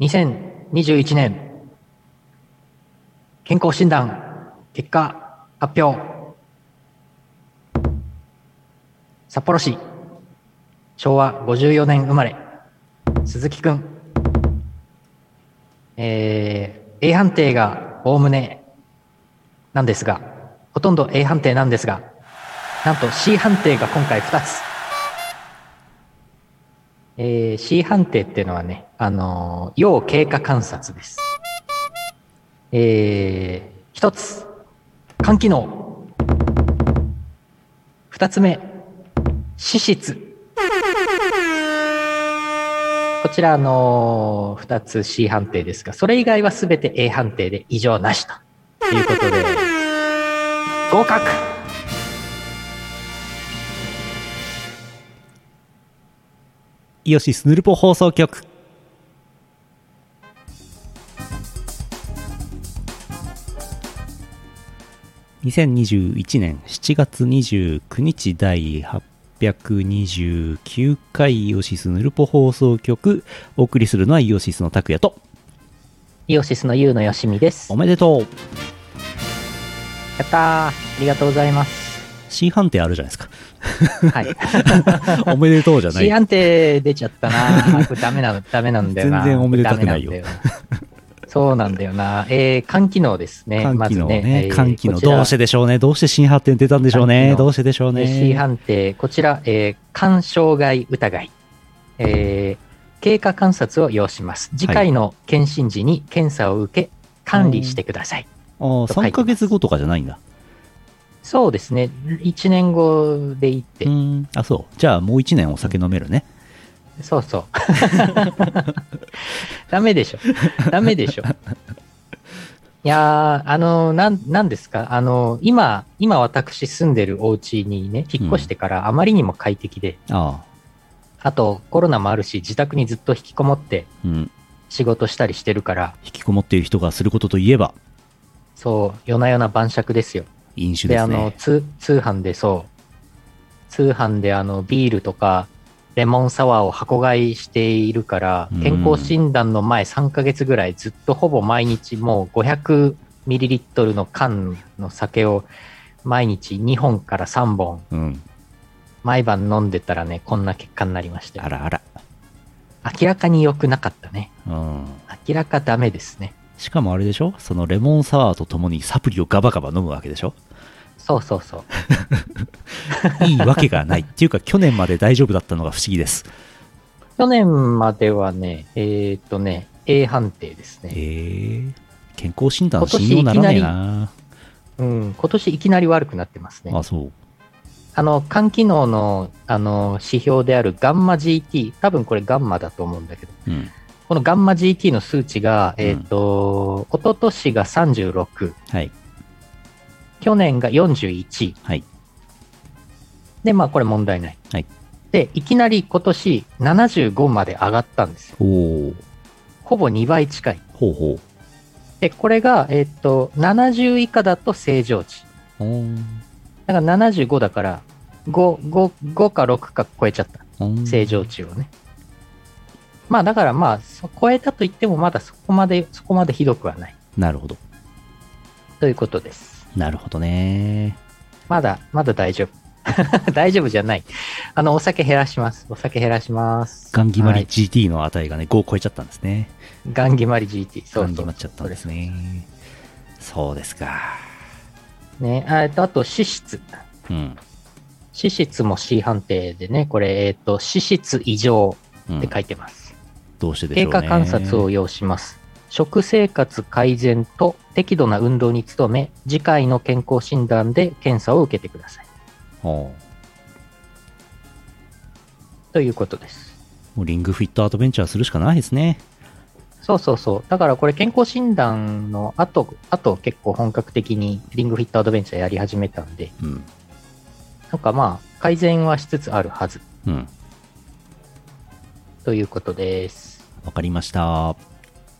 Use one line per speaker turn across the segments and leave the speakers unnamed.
2021年、健康診断、結果、発表。札幌市、昭和54年生まれ、鈴木くん。えー、A 判定がおおむねなんですが、ほとんど A 判定なんですが、なんと C 判定が今回2つ。えー、C 判定っていうのはね、あのー、要経過観察です。えー、一つ、肝機能。二つ目、脂質。こちら、あのー、二つ C 判定ですが、それ以外はすべて A 判定で異常なしということで、合格
イオシスヌルポ放送局2021年7月29日第829回イオシスヌルポ放送局お送りするのはイオシスの拓也と
イオシスのユウのよしみです。
おめでとう
やったー。ありがとうございます。
C 判定あるじゃないですか
はい。
おめでとうじゃない
C 判定出ちゃったな。こ れダメなの、ダメなんだよな。
全然おめでたくないよ
そうなんだよな。えー、肝機能ですね。
肝機能ね
まずね。えー
肝機能どうしてでしょうねどうして新発展出たんでしょうねどうしてでしょう
えー C
ね
判定、こちら、えー、肝障害疑い。えー、経過観察を要します。次回の検診時に検査を受け、管理してください。
ああ3ヶ月後とかじゃないんだ
そうですね。1年後でいいって
う。んあそうじゃあもう1年お酒飲めるね
そうそう。ダメでしょ。ダメでしょ。いやー、あの、なん、なんですか？あの、今、今私住んでるお家にね、引っ越してからあまりにも快適で、
ああ
あとコロナもあるし、自宅にずっと引きこもって
うん
仕事したりしてるから、
引きこもっている人がすることといえば
そう、夜な夜な晩酌ですよ。
飲酒
で、あの、
ですね
通、通販でそう、通販であの、ビールとか、レモンサワーを箱買いしているから
うん、
健康診断の前3ヶ月ぐらいずっとほぼ毎日もう500ミリリットルの缶の酒を毎日2本から3本
うん
毎晩飲んでたらね、こんな結果になりましたよ。
あらあら
明らかに良くなかったね。
うん
明らかダメですね。
しかもあれでしょ？そのレモンサワーとともにサプリをガバガバ飲むわけでしょ？
そうそうそう。
いいわけがない。っていうか去年まで大丈夫だったのが不思議です。
去年まではね、えーっとね、A 判定ですね。
ええ健康診断信用ならねえな。
うん、今年いきなり悪くなってますね。
あそう。
あの、肝機能の、あの、指標であるガンマ GT、多分これガンマだと思うんだけど、
うん
このガンマ GT の数値が、えっ、と、一昨年が36、
はい
去年が41。
はい
で、まあこれ問題ない。
はい
で、いきなり今年75まで上がったんですほぼ2倍近い。
ほうほ
で、これが、えっ、と、70以下だと正常値。だから75だから、5、5、5か6か超えちゃった。正常値をね。まあだからまあ、そ超えたと言ってもまだそこまで、そこまでひどくはない。
なるほど
ということです。
なるほどね
まだ、まだ大丈夫。大丈夫じゃない。あの、お酒減らします。お酒減らします。
ガン決まり
はい
GT の値がね5を超えちゃったんですね
ガン決まり GT。そうそう
ガン決まっちゃったんですねそうですか
ね、あと、あと、脂質。
うん
脂質も C 判定でね、これ、えっと、脂質異常
うん
って書いてます。
どうしてでしょうね
経過観察を要します。食生活改善と適度な運動に努め、次回の健康診断で検査を受けてください。
ほ
ということです。
うもうリングフィットアドベンチャーするしかないですね
そうそうそう。だからこれ健康診断の後、後結構本格的にリングフィットアドベンチャーやり始めたんで、
うん
なんかまあ改善はしつつあるはず
うん
ということです。
わかりましたは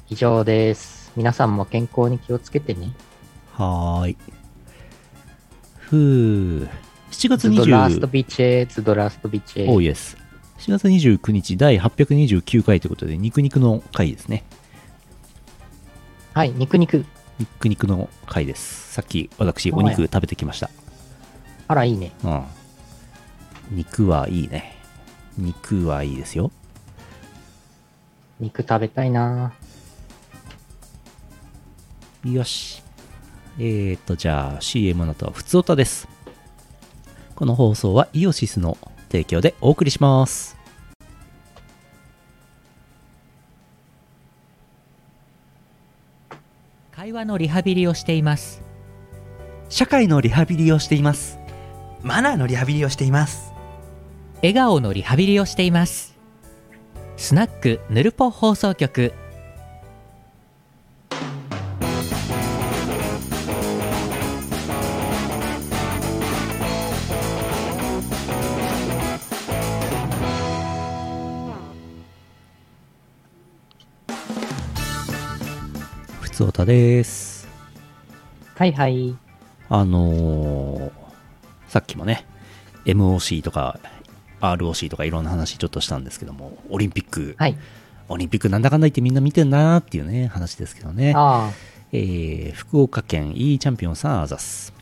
以上です。皆さんも健康に気をつけてね。
ーいふう7月
ズドラスト
20
ビチェ、ズドラストビチェ。
おイエス7月29日第829回ということで肉肉の回ですね
はい、肉肉。
肉肉の回です。さっき私、お肉食べてきました。
あら、いいね。
うん。肉はいいね。肉はいいですよ。
肉食べたいな
よし。えーと、じゃあ CM の後は普通歌です。この放送はイオシスの提供でお送りします。
会話のリハビリをしています
社会のリハビリをしていますマナーのリハビリをしています
笑顔のリハビリをしていますスナックぬるぽ放送局
普通歌です。
はいはい。
あのーさっきもね、MOC とか ROC とかいろんな話ちょっとしたんですけども、オリンピック、
はい。
オリンピックなんだかんだ言ってみんな見てんなーっていうね、話ですけどね。
あ
えー福岡県 E チャンピオンさんあざす。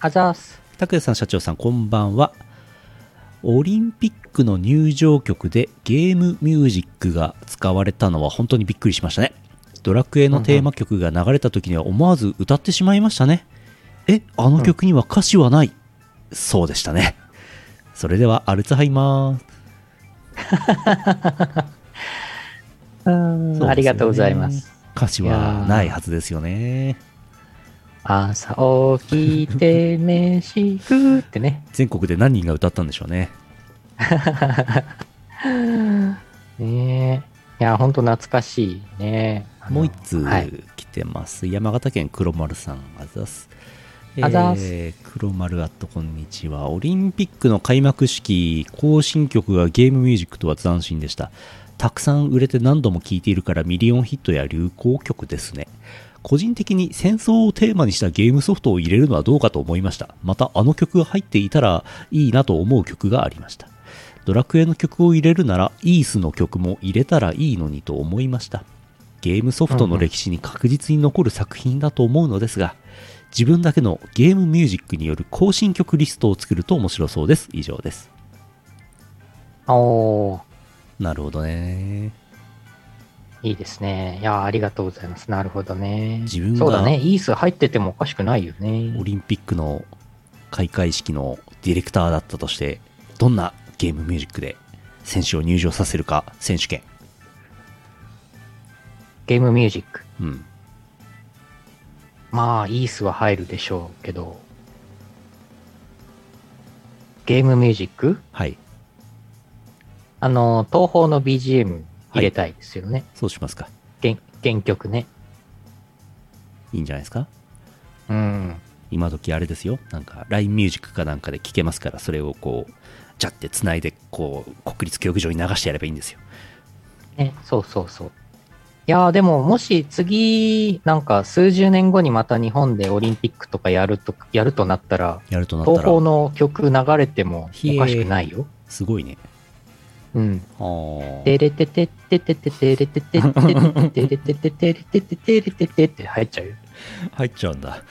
あ、あざーす。
拓也さん社長さんこんばんはオリンピックの入場曲でゲームミュージックが使われたのは本当にびっくりしましたねドラクエのテーマ曲が流れた時には思わず歌ってしまいましたねえあの曲には歌詞はない、そうでしたねそれではアルツハイマーね
ありがとうございます。
歌詞はないはずですよね
朝起きて飯食うってね。
全国で何人が歌ったんでしょうね
ねえ。いや、ほんと懐かしいね。
もう一通
はい。
来てます、山形県黒丸さんあざすえー黒丸アットこんにちは。オリンピックの開幕式行進曲がゲームミュージックとは斬新でした。たくさん売れて何度も聴いているからミリオンヒットや流行曲ですね。個人的に戦争をテーマにしたゲームソフトを入れるのはどうかと思いました。またあの曲が入っていたらいいなと思う曲がありました。ドラクエの曲を入れるならイースの曲も入れたらいいのにと思いました。ゲームソフトの歴史に確実に残る作品だと思うのですが、自分だけのゲームミュージックによる更新曲リストを作ると面白そうです。以上です。
おー、
なるほどね。
いいですね。いや、ありがとうございます。なるほどね。
自分が
そうだね。イース入っててもおかしくないよね
オ。リンピックの開会式のディレクターだったとして、どんなゲームミュージックで選手を入場させるか選手権。
ゲームミュージック。
うん。
まあ、イースは入るでしょうけど、ゲームミュージック？
はい。
あの、東宝の BGM 入れたいですよね。
そうしますか。
原原曲ね。
いいんじゃないですか？
うん。
今時あれですよ。なんか LINE ミュージックかなんかで聴けますから、それをこう、ジャって繋いで、こう、国立競技場に流してやればいいんですよ。
ね、そうそうそう。いやーでも、もし次、なんか数十年後にまた日本でオリンピックとかやると、やるとなったら、
やるとなった
東宝
ら、
の曲流れてもおかしくないよ。
すごいね。
うん。てれててててててれててててててれてててれてててれててって入っちゃうよ。
入っちゃうんだ。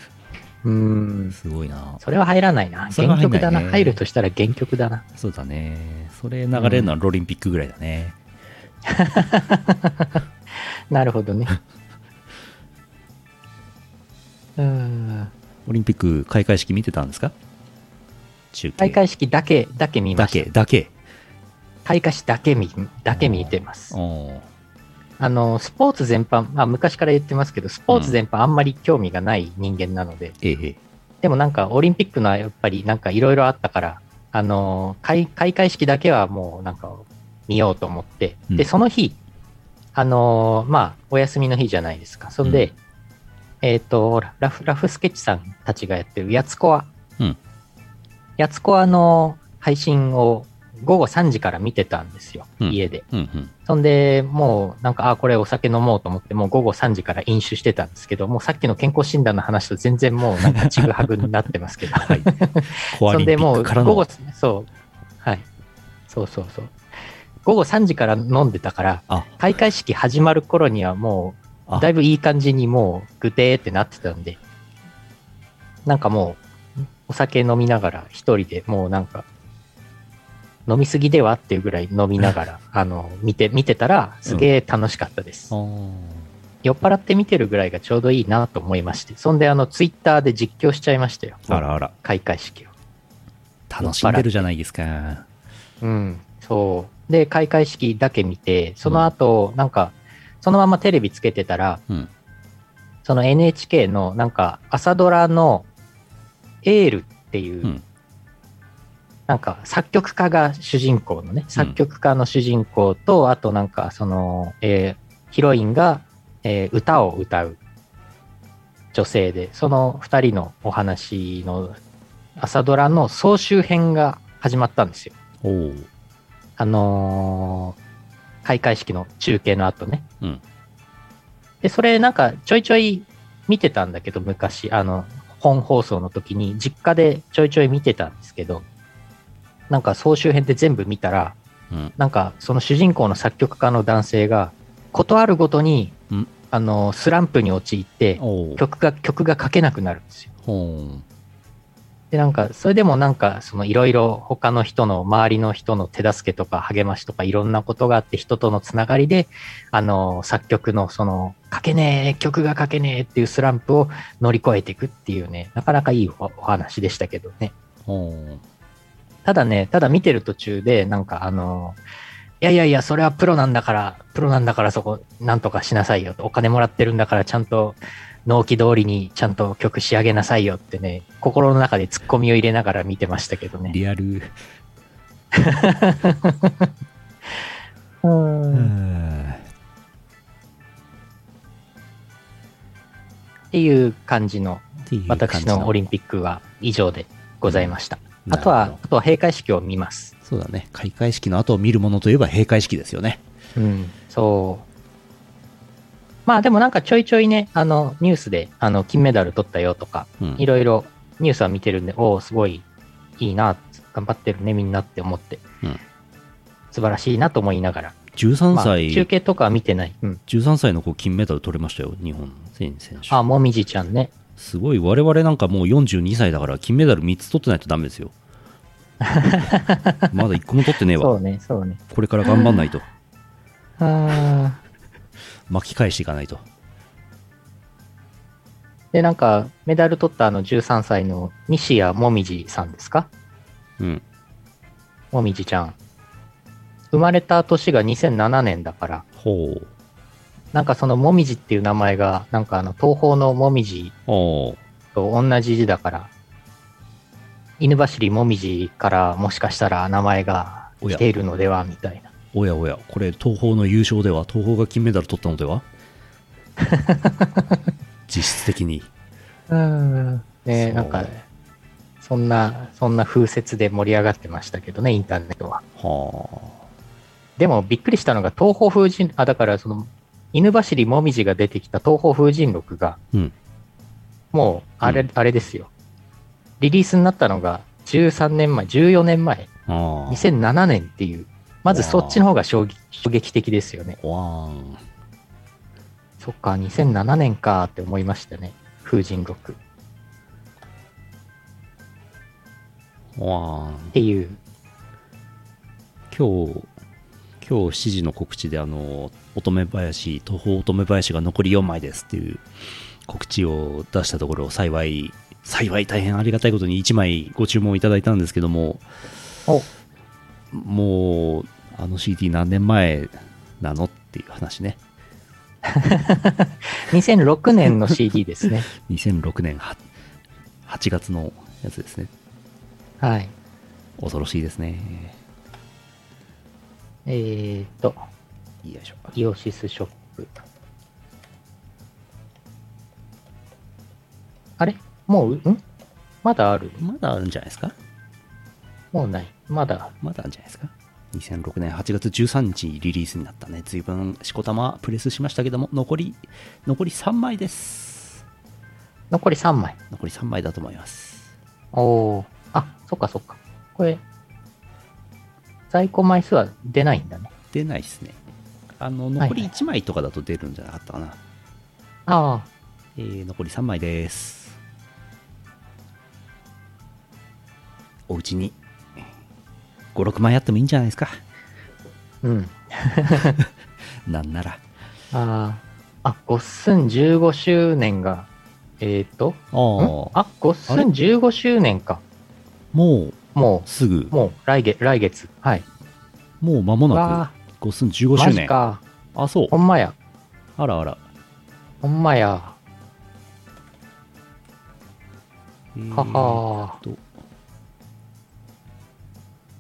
うーん。
すごいな。
それは入らないな。原曲だな。入るとしたら原曲だな。
そうだね。それ流れるのはロリンピックぐらいだね。
なるほどね。うーん。
オリンピック開会式見てたんですか？中継。
開会式だけ、だけ見ま
だ
した。
け、だけ。
開会式だけ見、だけ見てます。あの、スポーツ全般、まあ昔から言ってますけど、スポーツ全般あんまり興味がない人間なので、
ええ。
でもなんかオリンピックのはやっぱりなんかいろいろあったから、あの、開開会式だけはもうなんか見ようと思って、
うん
で、その日、あの、まあお休みの日じゃないですか。そんで、
うん
えっ、と、ラフ、ラフスケッチさんたちがやってるやつコア。
うん
やつコアの配信を午後3時から見てたんですよ、
うん
家で。
うんうん。
そんで、もうなんか、あ、これお酒飲もうと思って、もう午後3時から飲酒してたんですけど、もうさっきの健康診断の話と全然もうなんかちぐはぐになってますけど。
はい。
そんでもう午後、そう、はい。そうそうそう。午後3時から飲んでたから、
あ、
開会式始まる頃にはもう、
あ
だいぶいい感じにもうグテーってなってたんで、なんかもう、お酒飲みながら一人でもうなんか、飲みすぎではっていうぐらい飲みながら、あの、見て、見てたら、すげえ楽しかったです。
あー
酔っ払って見てるぐらいがちょうどいいなと思いまして、そんであの、ツイッターで実況しちゃいましたよ。
あらあら。
開会式を。
楽しんでるじゃないですか。
うん、そう。で、開会式だけ見て、その後、なんか、そのままテレビつけてたら、
うん。
その NHK のなんか朝ドラのエールっていう、
うん
なんか作曲家が主人公のね、作曲家の主人公と、あとなんかその、えーヒロインが、えー歌を歌う女性で、その二人のお話の朝ドラの総集編が始まったんですよ。あのー開会式の中継の後ね。
うん
で、それなんかちょいちょい見てたんだけど、昔、あの、本放送の時に実家でちょいちょい見てたんですけど、なんか総集編で全部見たら、
うん。
なんかその主人公の作曲家の男性が、ことあるごとに
ん、
あの、スランプに陥って。曲が、曲が書けなくなるんですよ。で、なんか、それでもなんか、そのいろいろ他の人の、周りの人の手助けとか励ましとかいろんなことがあって、人とのつながりで、あの、作曲のその、書けねえ、曲が書けねえっていうスランプを乗り越えていくっていうね、なかなかいいお話でしたけどね。ただね、ただ見てる途中で、なんかあの、いやいやいや、それはプロなんだから、プロなんだからそこ、なんとかしなさいよと。お金もらってるんだから、ちゃんと、納期通りにちゃんと曲仕上げなさいよってね、心の中でツッコミを入れながら見てましたけどね。
リアル。
っていう感じの、私のオリンピックは以上でございました。あとはあとは閉会式を見ます。
そうだね。開会式の後を見るものといえば閉会式ですよね。
うん、そう。まあでもなんかちょいちょいね、あの、ニュースで、あの、金メダル取ったよとか、
うん
いろいろニュースは見てるんで、おお、すごいいいな、頑張ってるね、みんなって思って、
うん
素晴らしいなと思いながら。
13
まあ、
歳、
中継とかは見てない。うん。
13歳の子金メダル取れましたよ。日本選手。
あ、もみじちゃんね。
すごい。我々なんかもう42歳だから金メダル3つ取ってないとダメですよ。まだ1個も取ってねえわ。
そうね、そうね。
これから頑張んないと。
あ
巻き返していかないと。
ーで、なんか、メダル取ったあの13歳の西谷もみじさんですか？
うん。
もみじちゃん。生まれた年が2007年だから、
ほう。
なんかそのもみじっていう名前が、なんかあの東方のもみじと同じ字だから、犬走りもみじからもしかしたら名前が来ているのではみたいな。
おやおや、これ東宝の優勝では東宝が金メダル取ったのでは？実質的に。
うん。ねなんか、そんな、そんな風説で盛り上がってましたけどね、インターネットは。
は
でもびっくりしたのが東方風神、あ、だからその、犬走りもみじが出てきた東方風神録が、
うん
もう、あれ、
うん
あれですよ。リリースになったのが13年前、14年前、
あ。ああ。
2007年っていう、まずそっちの方が衝撃衝撃的ですよね。
わーん。
そっか、2007年かって思いましたね。風神録っ。ていう。
今日、今日7時の告知で、あの、乙女林、東方乙女林が残り4枚ですっていう告知を出したところ、幸い、幸い大変ありがたいことに1枚ご注文いただいたんですけども、
お、
もう、あの CD 何年前なのっていう話ね。
2006年の CD ですね。
2006年 8, 8月のやつですね。
はい。
恐ろしいですね。
えーっと、
よいしょ。
イオシスショップ。あれ？もう、ん？まだある？
まだあるんじゃないですか？
もうない。まだ。
まだあるんじゃないですか？2006年8月13日にリリースになったね。随分しこたまプレスしましたけども、残り、残り3枚です。
残り3枚。
残り3枚だと思います。
おー。あ、そっかそっか。これ、在庫枚数は出ないんだね。
出ないですね。あの、
はい
残り1枚とかだと出るんじゃなかったかな。
あ
えー残り3枚ですおうちに56枚あってもいいんじゃないですか
あ、うん。
なんなら
ああ、あ、ゴッスン15周年が、えっ、ー、と、ん
ああ
あ、ゴッスン15周年か。
も
も
うすぐ
う、もう来月、来月。はい。
もう間もな
わ
く5寸
あ、
15
マ
周年
ジか。
あそう
ほんまや。
あらあら、
ほんまや。
えー
はは
ー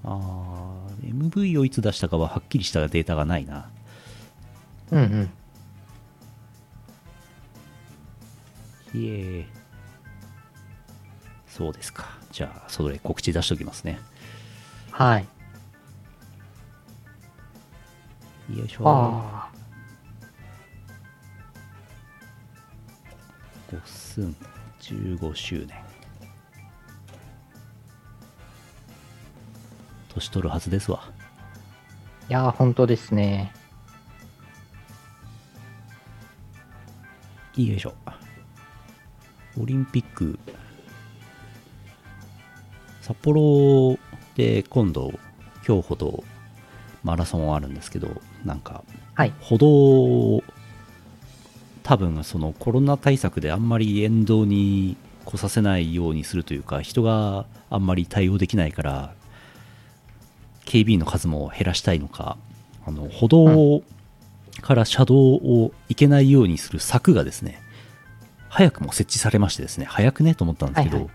MV をいつ出したかははっきりしたデータがないな。
うんうん。
いえそうですか。じゃあそれ告知出しておきますね。
はい。
よいしょ。
はあ。
5寸15周年年取るはずですわ
いやー、本当ですね。
よいしょオリンピック札幌で今度今日ほどマラソンあるんですけどなんか
はい。
歩道多分そのコロナ対策であんまり沿道に来させないようにするというか人があんまり対応できないから警備員の数も減らしたいのかあの歩道から車道を行けないようにする柵がですね早くも設置されましてですね早くねと思ったんですけど、
はい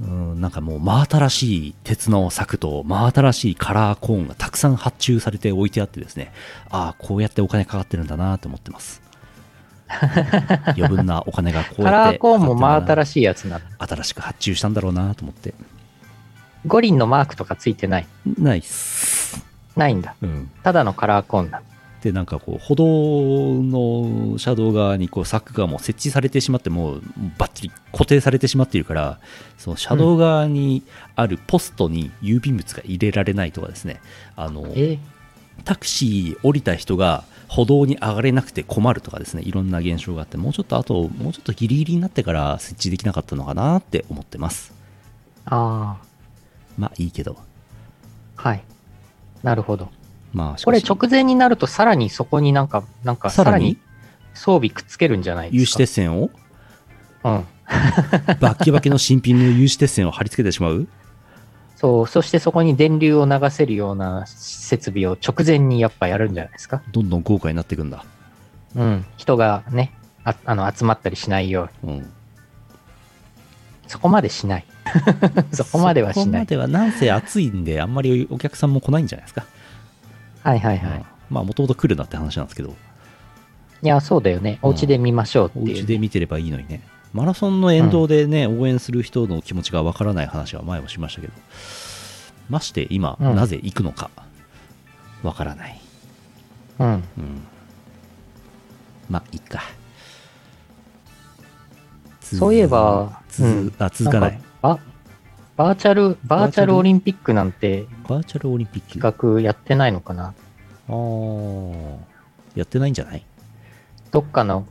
うんうん。
うんなんかもう真新しい鉄の柵と真新しいカラーコーンがたくさん発注されて置いてあってですねああこうやってお金かかってるんだなと思ってます余分なお金がこうやって
ラーコーンも真新しいやつな。
新しく発注したんだろうなと思って
五輪のマークとかついてない？
ナイス
ないんだ。
うん。
ただのカラーコーンだ。
でなんかこう歩道の車道側にこう柵がもう設置されてしまってもうバッチリ固定されてしまっているからその車道側にあるポストに郵便物が入れられないとかですね。あの
え？
タクシー降りた人が歩道に上がれなくて困るとかですね。いろんな現象があってもうちょっとあともうちょっとギリギリになってから設置できなかったのかなって思ってます。
あ
まあいいけど
あ、はい。なるほど。
まあ
これ直前になるとさらにそこになんか、なんか
さらに？
装備くっつけるんじゃない
有刺
ですか。
鉄線を？
うん。
バッキバキの新品の有刺鉄線を貼り付けてしまう？
そう、そしてそこに電流を流せるような設備を直前にやっぱやるんじゃないですか。
どんどん豪華になっていくんだ
うん。人がね、ああの集まったりしないように。
うん
そこまでしない。そこまではし
そこ
ない。
まではなんせ暑いんであんまりお客さんも来ないんじゃないですか、
はいはいはい。
うん。まあもともと来るなって話なんですけど。
いや、そうだよね。お家で見ましょうって
お
いう。
家で見てればいいのにね。マラソンの沿道でね、応援する人の気持ちがわからない話は前もしましたけど。まして今、
うん。
なぜ行くのかわからない、
うん。
うん、まあいいか。
そういえば
つ
うん。
あ続かない。
んババーチャル、バーチャル？オリンピックなんて
バーチャルオリンピック？
企画やってないのかな？
あー。やってないんじゃない？
どっかの、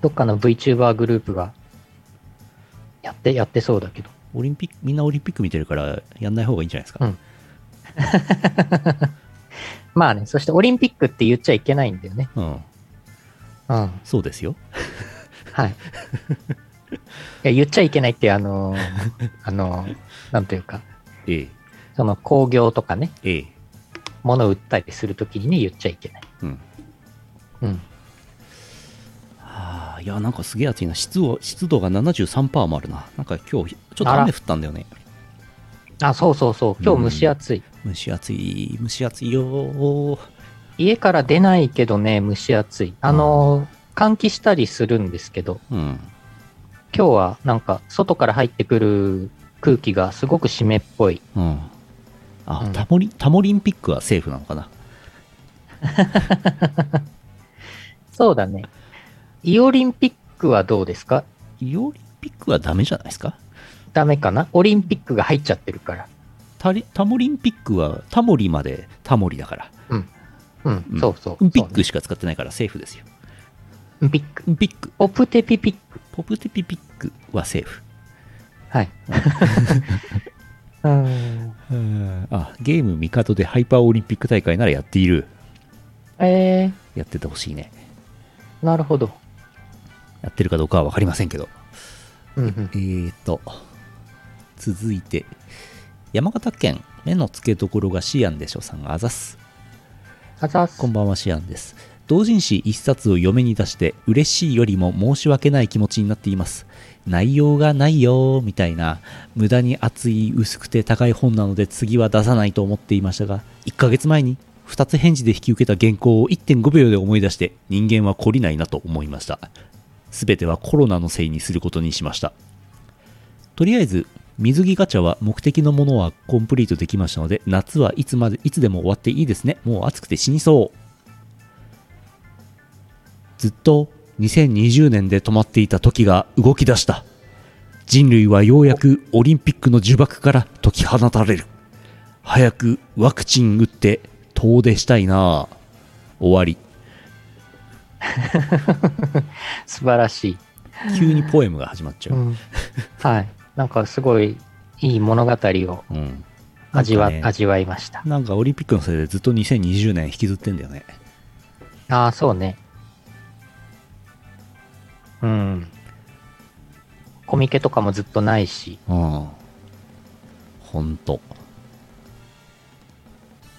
どっかの VTuber グループがやって、やってそうだけど。
オリンピックみんなオリンピック見てるからやんない方がいいんじゃないですか、
うん。まあね、そしてオリンピックって言っちゃいけないんだよね。
うん、
うん。
そうですよ。
はい。いや、言っちゃいけないって、あのー あのーなんというか、
ええ。
その工業とかね、
ええ。
物を売ったりするときにね、言っちゃいけない。
うん。
うん。
はあいやなんかすげえ暑いな。湿度湿度が73%もあるな。なんか今日ちょっと雨降ったんだよね。
あ、そうそうそう。今日蒸し暑い。
蒸し暑い。蒸し暑いよー。
家から出ないけどね、蒸し暑い。あのー換気したりするんですけど、
うん
今日はなんか外から入ってくる空気がすごく湿っぽい。
うんあ、
うん
タモリタモリンピックはセーフなのかな？
そうだね。イオリンピックはどうですか？
イオリンピックはダメじゃないですか？
ダメかな？オリンピックが入っちゃってるから。
タリタモリンピックはタモリまでタモリだから
うん、
うん
そうそう。
ピックしか使ってないからセーフですよ
ピック。
ピック。
オプテピピック。
ポプテピピックはセーフ。
はい。うん。
あ、ゲームミカドでハイパーオリンピック大会ならやっている。
え
やっててほしいね。
ー、なるほど。
やってるかどうかは分かりませんけど。
うんうん
え。ーと、続いて、山形県目の付けどころがシアンでしょさんがあざす。
あざっす
こんばんはシアンです。同人誌一冊を嫁に出して嬉しいよりも申し訳ない気持ちになっています。内容がないよーみたいな無駄に厚い薄くて高い本なので次は出さないと思っていましたが1ヶ月前に2つ返事で引き受けた原稿を1.5秒で思い出して人間は懲りないなと思いました。すべてはコロナのせいにすることにしました。とりあえず水着ガチャは目的のものはコンプリートできましたので夏はいつまでいつでも終わっていいですねもう暑くて死にそうずっと2020年で止まっていた時が動き出した人類はようやくオリンピックの呪縛から解き放たれる早くワクチン打って遠出したいな終わり
素晴らしい。
急にポエムが始まっちゃう、
うん。はい。なんかすごいいい物語を
うん、
味わ,、
なんかね
味わいました。
なんかオリンピックのせいでずっと2020年引きずってんだよね
ああ、そうね。うん。コミケとかもずっとないし、
うんほんと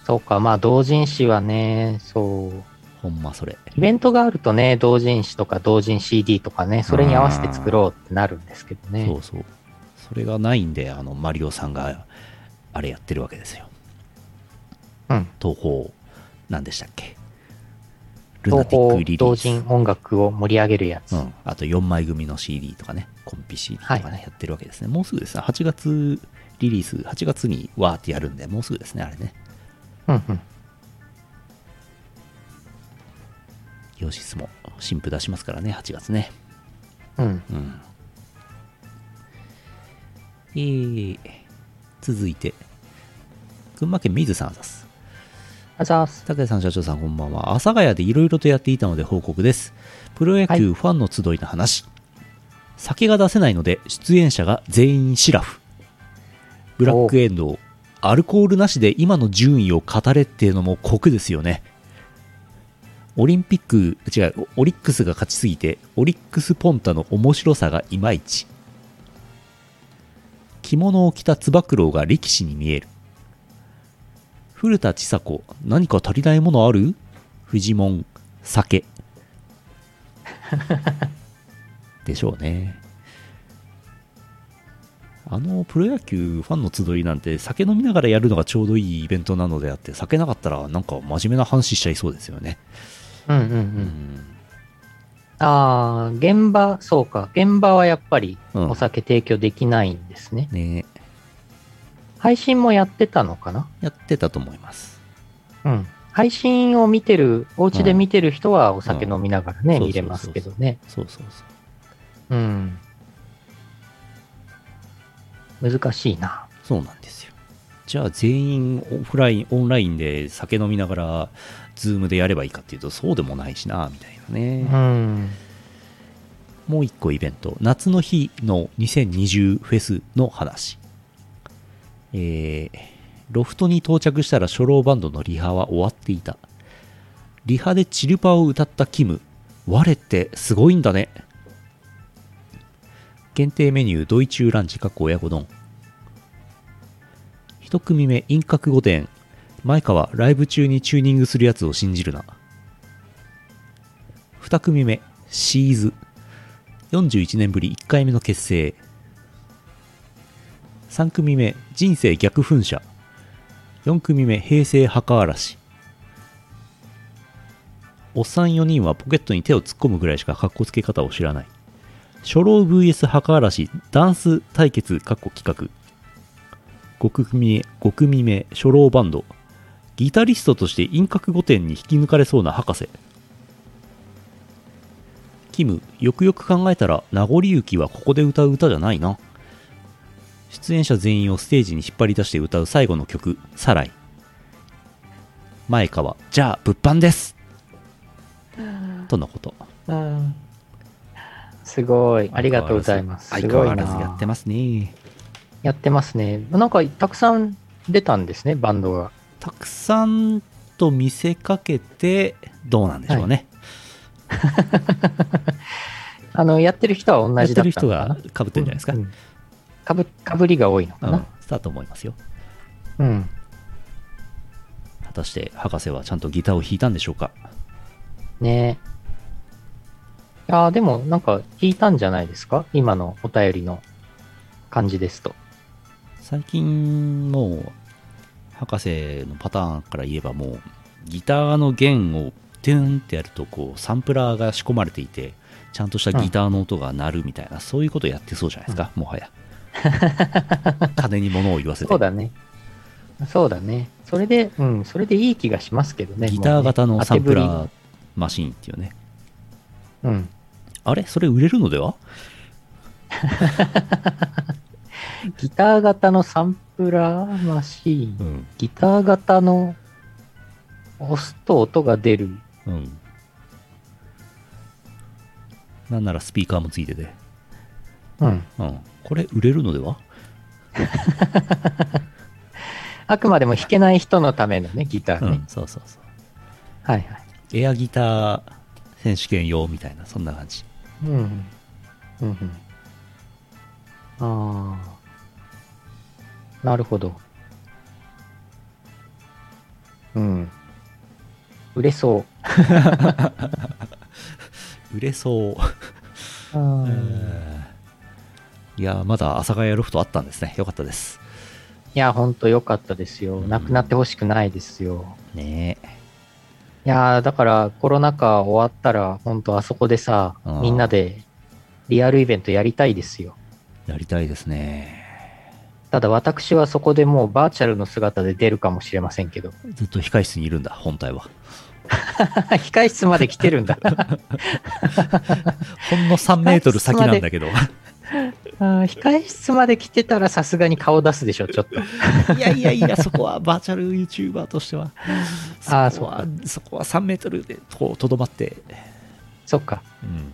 そうか、まあ同人誌はね、そう。
ほんまそれ
イベントがあるとね、同人誌とか同人 CD とかね、それに合わせて作ろうってなるんですけどね。
そうそう。それがないんで、あの、マリオさんが、あれやってるわけですよ。
うん。
東宝、なんでしたっけ？ルナ
東
ティックリリース。
人音楽を盛り上げるやつ。
うん。あと4枚組の CD とかね、コンピ CD とかね、
はい
やってるわけですね。もうすぐですね。8月リリース、8月にわーってやるんで、もうすぐですね、あれね。
うんうん。
ヨシスも新譜出しますからね、8月ね。
うん。
うん。えー、続いて、群馬県水さんあざす。
あざーす。
さん、社長さん、こんばんは。阿佐ヶ谷でいろいろとやっていたので報告です。プロ野
はい
球ファンの集いの話。酒が出せないので、出演者が全員シラフ。ブラックエンドウ。アルコールなしで今の順位を語れっていうのも酷ですよね。オリンピック、違う、オリックスが勝ちすぎて、オリックスポンタの面白さがいまいち。着物を着たつば九郎が力士に見える。古田千佐子、何か足りないものある？フジモン、酒。でしょうね。あのプロ野球ファンの集いなんて酒飲みながらやるのがちょうどいいイベントなのであって酒なかったらなんか真面目な話しちゃいそうですよね。
うんうんう。
うんん。
ああ、現場、そうか。現場はやっぱり
うん
お酒提供できないんですね。
ね
配信もやってたのかな？
やってたと思います。
うん。配信を見てる、お家で見てる人はお酒飲みながらね、
うん
見れますけどね。
そうそうそう。
うん。難しいな。
そうなんですよ。じゃあ全員オフライン、オンラインで酒飲みながら、ズームでやればいいかっていうと、そうでもないしな、みたいなね。
うん。
もう一個イベント、夏の日の2020フェスの話。えー、ロフトに到着したら初老バンドのリハは終わっていた。リハでチルパを歌ったキム。我ってすごいんだね。限定メニュー、ドイチューランチ、かっこ親子丼。一組目、陰角御殿。前川、ライブ中にチューニングするやつを信じるな。二組目、シーズ。41年ぶり1回目の結成3組目人生逆噴射。4組目平成墓嵐。おっさん4人はポケットに手を突っ込むぐらいしか格好つけ方を知らない。初老 VS 墓嵐ダンス対決かっこ企画。5組目5組目初老バンド。ギタリストとして陰角御殿に引き抜かれそうな博士。キム、よくよく考えたら、名残雪はここで歌う歌じゃないな。出演者全員をステージに引っ張り出して歌う最後の曲、サライ。前川、じゃあ、物販ですとのこと。
うんすごい。ありがとうございます。す
相変わらずや
な
ってますね。
やってますね。なんか、たくさん出たんですね、バンドが。
たくさんと見せかけて、どうなんでしょうね。
あの、やってる人は同
やっ
じだ
てる人
ったのかな
がかぶってるんじゃないですか。
うんかぶ、かぶりが多いのか
うん
な。
だと思いますよ。
うん。
果たして博士はちゃんとギターを弾いたんでしょうか？
ねえ。いやーでも、なんか、聞いたんじゃないですか？今のお便りの感じですと。
最近もう博士のパターンから言えばもうギターの弦をトゥーンってやるとこうサンプラーが仕込まれていてちゃんとしたギターの音が鳴るみたいな、そういうことやってそうじゃないですか、もはや 金に物を言わせて
そうだね。そうだね。それで、うん、それでいい気がしますけどね。
ギター型のサンプラーマシンっていうね
うん。
あれ？それ売れるのでは？
ギター型のサンプラーマシーン。
うん
ギター型の押すと音が出る。
うんなんならスピーカーもついてて
うん。
うんこれ売れるのでは？
あくまでも弾けない人のためのね、ギターね。
うんそうそうそう
はいはい。
エアギター選手権用みたいなそんな感じ
うん。うんうん。ああ。なるほど。うん。売れそう。
売れそう
うん
いやまだ阿佐ヶ谷ロフトあったんですねよかったです
いや、ほんと良かったですよ。
うん
なくなってほしくないですよ。
ね
いやーだからコロナ禍終わったら、本当あそこでさみんなでリアルイベントやりたいですよ。
やりたいですね
ただ私はそこでもうバーチャルの姿で出るかもしれませんけど。
ずっと控室にいるんだ本体は
控室まで来てるんだ。
ほんの3メートル先なんだけど
あー控室まで来てたらさすがに顔出すでしょ、ちょっと。
いやいやいやそこはバーチャル YouTuber としては
あー
そこはそこは3メートルでこうとどまって
そっか。
うん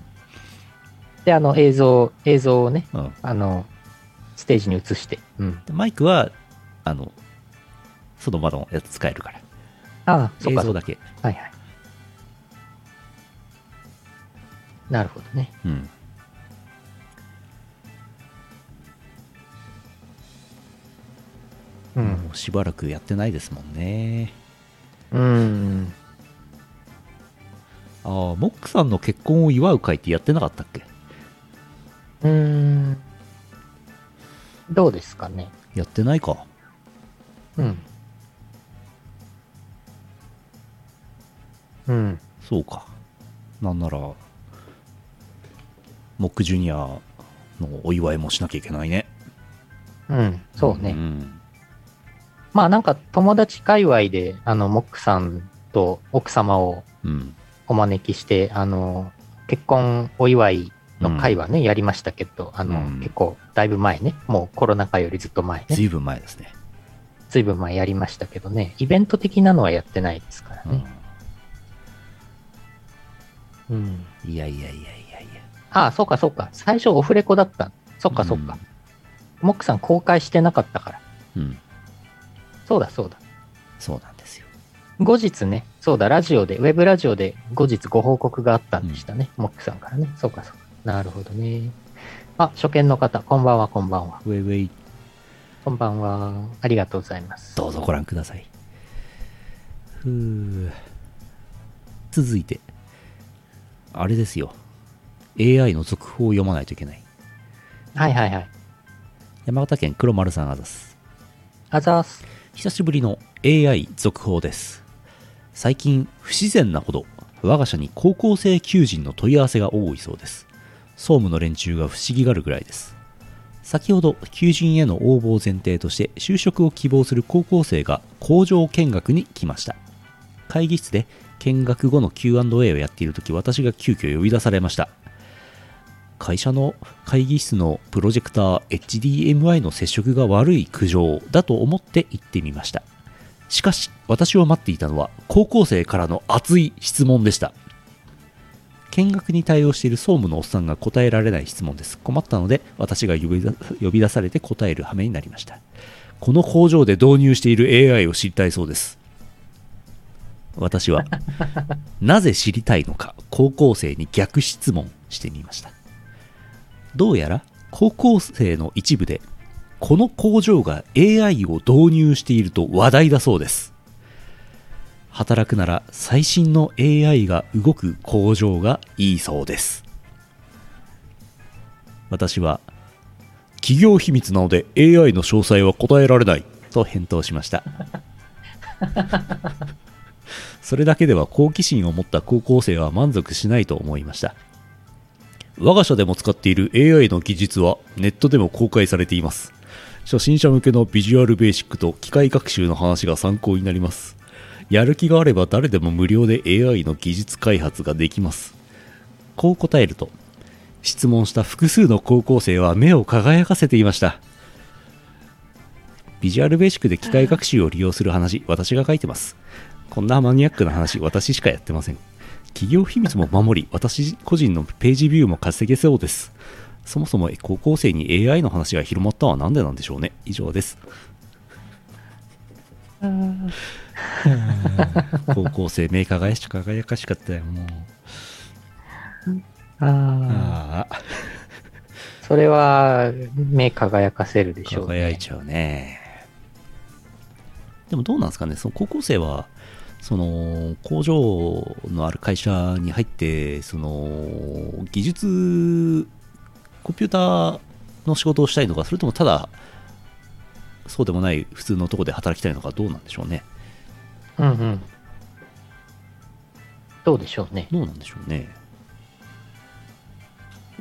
で、あの映像、映像をね、
うん
あの、ステージに移して。うん。
でマイクはあのその場のやつ使えるから
ああ、そっか。
映像だけ
はいはい。なるほどね。
うん
うん。
もうしばらくやってないですもんね
うん。
ああモックさんの結婚を祝う会ってやってなかったっけ？
うーん。どうですかね？
やってないか
うん。うん。
そうかなんならモックジュニアのお祝いもしなきゃいけないね
うん。そうね。
ん
まあなんか友達界隈で、あの、モックさんと奥様を
うん
お招きして、あの、結婚お祝いの会はね、やりましたけど、あの、
うん
結構だいぶ前ね、もうコロナ禍よりずっと前ね、
ずいぶん前ですね、
ずいぶん前やりましたけどね、イベント的なのはやってないですからね。うん。
いやいやいやいやいや
ああ、そうかそうか。最初オフレコだった。そっかそっか。モックさん公開してなかったから。
うん、うん
そうだそうだ。
そうなんですよ
後日ね、そうだ、ラジオで、ウェブラジオで後日ご報告があったんでしたね。モックさんからね。そうかそうか。なるほどね。あ、初見の方、こんばんは、こんばんは。
ウェイウェイ
こんばんは。ありがとうございます。
どうぞご覧くださいふう続いてあれですよ AI の続報を読まないといけない
はいはいはい。
山形県黒丸さんあざす
あざーす。
久しぶりの AI 続報です。最近不自然なほど我が社に高校生求人の問い合わせが多いそうです。総務の連中が不思議がるぐらいです。先ほど求人への応募を前提として就職を希望する高校生が工場見学に来ました。会議室で見学後の Q&A をやっている時私が急遽呼び出されました。会社の会議室のプロジェクター HDMI の接触が悪い苦情だと思って行ってみました。しかし私を待っていたのは高校生からの熱い質問でした。見学に対応している総務のおっさんが答えられない質問です。困ったので私が呼び出されて答える羽目になりました。この工場で導入している AI を知りたいそうです。私は なぜ知りたいのか高校生に逆質問してみましたどうやら高校生の一部でこの工場が AI を導入していると話題だそうです。働くなら最新の AI が動く工場がいいそうです。私は企業秘密なので AI の詳細は答えられないと返答しました。それだけでは好奇心を持った高校生は満足しないと思いました。我が社でも使っている AI の技術はネットでも公開されています。初心者向けのビジュアルベーシックと機械学習の話が参考になります。やる気があれば誰でも無料で AI の技術開発ができます。こう答えると質問した複数の高校生は目を輝かせていました。ビジュアルベーシックで機械学習を利用する話私が書いてます。こんなマニアックな話私しかやってません。企業秘密も守り私個人のページビューも稼げそうです。そもそも高校生に AI の話が広まったのは何でなんでしょうね。以上です。高校生目輝し輝かしかったよもう。
ああ。
あ
それは、目輝かせるで
あ
しょう、ね。
輝いちゃうね。でもどうなんですかね。その高校生はその工場のある会社に入ってその技術コンピューターの仕事をしたいのかそれともただそうでもない普通のとこで働きたいのかどうなんでしょうね
うんうん。どうでしょうね。
どうなんでしょうね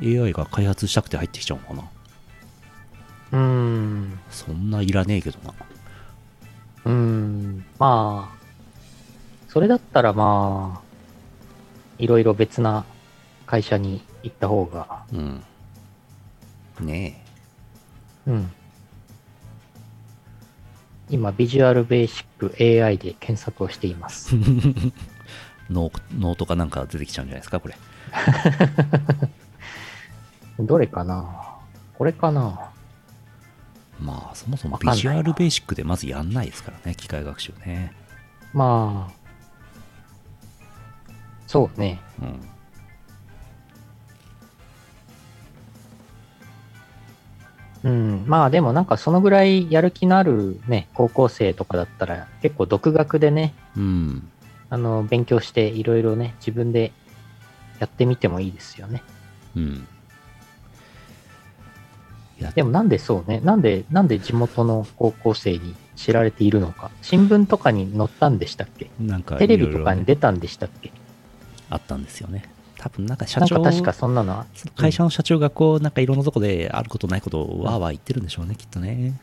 AI が開発したくて入ってきちゃうのかな
うーん。
そんないらねえけどな
うーん。まあ、それだったらまあ、いろいろ別な会社に行った方が、
うん。ね
うん。今、ビジュアルベーシック AI で検索をしています。
えノートかなんか出てきちゃうんじゃないですかこれ。
どれかな？これかな？
まあそもそもビジュアルベーシックでまずやんないですからね機械学習ね。
まあ、そうね。
うん
うん。まあでもなんかそのぐらいやる気のあるね、高校生とかだったら結構独学でね、
うん
あの、勉強していろいろね、自分でやってみてもいいですよね。
うん
でもなんでそうね、なんで、なんで地元の高校生に知られているのか。新聞とかに載ったんでしたっけ？
なんか
テレビとかに出たんでしたっけ？
あったんですよね多分なんか社長
か確かそんなのは？
会社の社長がこうなんかいろんなとこであることないことをわーわー言ってるんでしょうねきっとね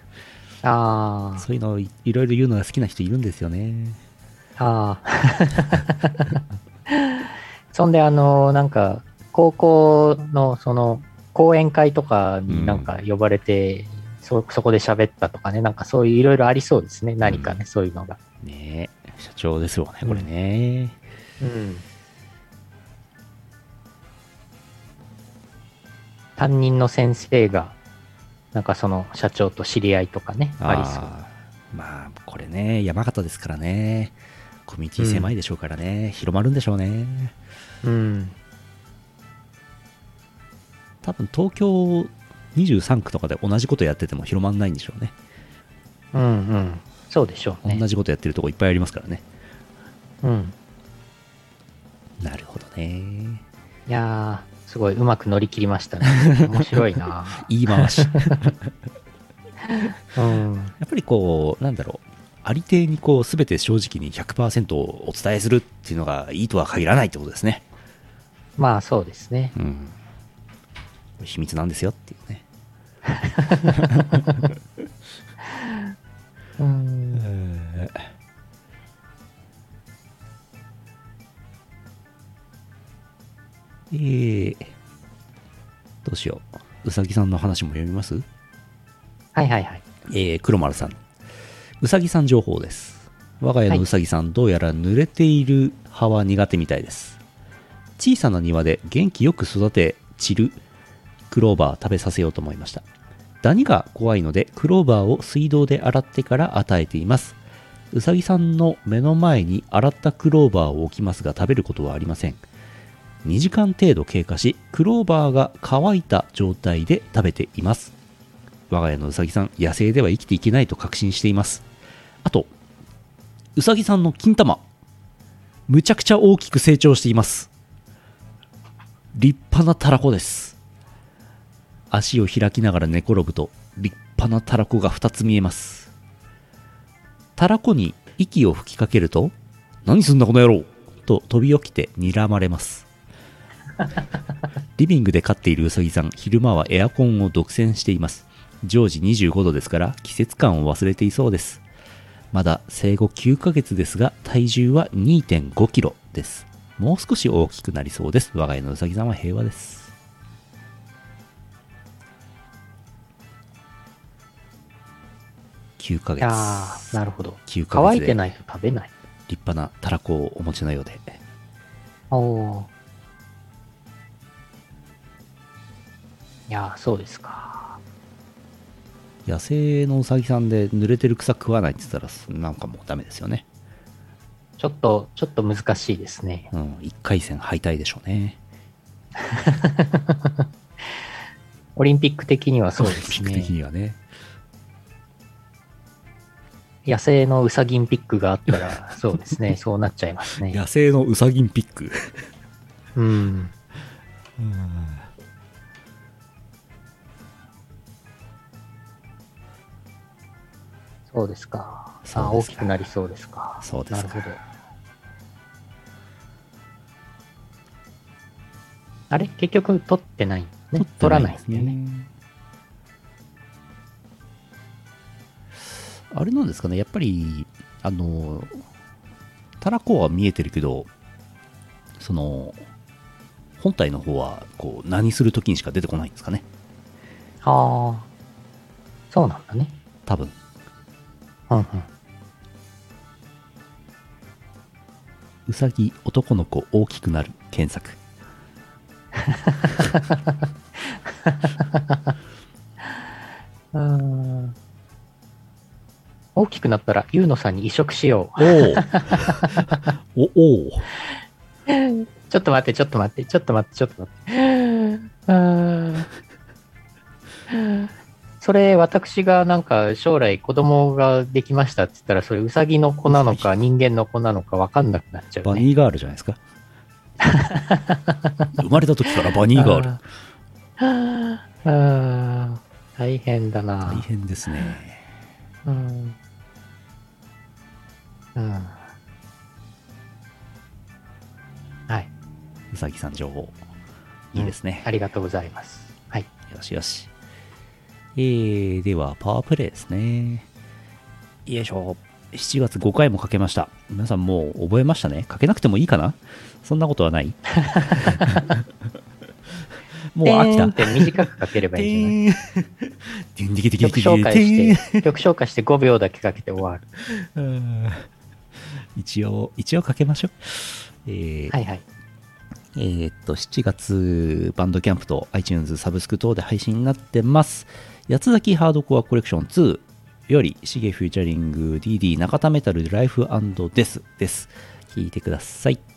あ
そういうのをいいろいろ言うのが好きな人いるんですよね
あ、ああ。そんであの、なんか、高校のその、講演会とかになんか呼ばれて、そ、そこで喋ったとかね、なんかそういういろいろありそうですね。何かね、そういうのが。
ねえ社長ですよねこれね、
うん。担任の先生が、なんかその社長と知り合いとかね、ありそう。
まあこれね山形ですからねコミュニティ狭いでしょうからね、広まるんでしょうね
うん。
多分東京23区とかで同じことやってても広まんないんでしょうね
うんうん。そうでしょうね
同。じことやってるとこいっぱいありますからね
うん。
なるほどね
いやー、すごいうまく乗り切りましたね。面白いな
言い回しや
うん。
っぱりこうなんだろうありていにこう全て正直に100%お伝えするっていうのがいいとは限らないってことですね
まあそうですね。
うん秘密なんですよっていうね
うん。
えー、どうしよう。うさぎさんの話も読みます？
はいはいはい。
えー、黒丸さん。うさぎさん情報です。我が家のうさぎさん、どうやら濡れている葉は苦手みたいです。小さな庭で元気よく育て散るクローバー食べさせようと思いましたダニが怖いのでクローバーを水道で洗ってから与えていますうさぎさんの目の前に洗ったクローバーを置きますが食べることはありません2時間程度経過しクローバーが乾いた状態で食べています。我が家のうさぎさん野生では生きていけないと確信しています。あとうさぎさんの金玉むちゃくちゃ大きく成長しています。立派なたらこです。足を開きながら寝転ぶと立派なたらこが2つ見えます。たらこに息を吹きかけると何すんだこの野郎と飛び起きて睨まれます。リビングで飼っているうさぎさん昼間はエアコンを独占しています。常時25度ですから季節感を忘れていそうです。まだ生後9ヶ月ですが体重は2.5キロです。もう少し大きくなりそうです。我が家のうさぎさんは平和です。9ヶ月。
いやーなるほど。
9ヶ月で
乾いてないと食べない。
立派なたらこをお持ちのようで。
おお。いやーそうですか。
野生のうさぎさんで濡れてる草食わないって言ったらなんかもうダメですよね
ちょっと、ちょっと難しいですね。
うん1回戦敗退でしょうね
オリンピック的にはそうです
ピック的
ね。
にはね
野生のウサギンピックがあったら、そうですね。そうなっちゃいますね。
野生のウサギンピック
うん。そうですか。あ大きくなりそうですか。
そうですか
なるほど。あれ？結局取ってないね。取らないんだよね。
あれなんですかねやっぱりあのたらこは見えてるけどその本体の方はこう何するときにしか出てこないんですかね
ああ。そうなんだね。
多分
うんうん。
うさぎ男の子大きくなる検索
うーん大きくなったら、ゆうのさんに移植しよう。
おおおお
ちょっと待って、ちょっと待って、ちょっと待って、ちょっと待って。うーんそれ、私がなんか将来子供ができましたって言ったら、それ、うさぎの子なのか、人間の子なのか分かんなくなっちゃうね。
バニーガールじゃないですか？生まれた時からバニーガール
あーあー大変だな。
大変ですね
うん。うん。はい。
うさぎさん情報いいですね、
ありがとうございます。はい。
よしよし。えー、では、パワープレイですね。よいしょ。7月5回もかけました。皆さんもう覚えましたねかけなくてもいいかなそんなことはない もう飽きた。
て短くかければいいんじゃない？曲紹介して、曲紹介して5秒だけかけて終わる。
うん一応、一応かけましょう。えー
はいはい。
えーっと、7月、バンドキャンプと iTunes サブスク等で配信になってます。八つ崎ハードコアコレクション2より、シゲフューチャリング DD 中田メタルライフデスです。聞いてください。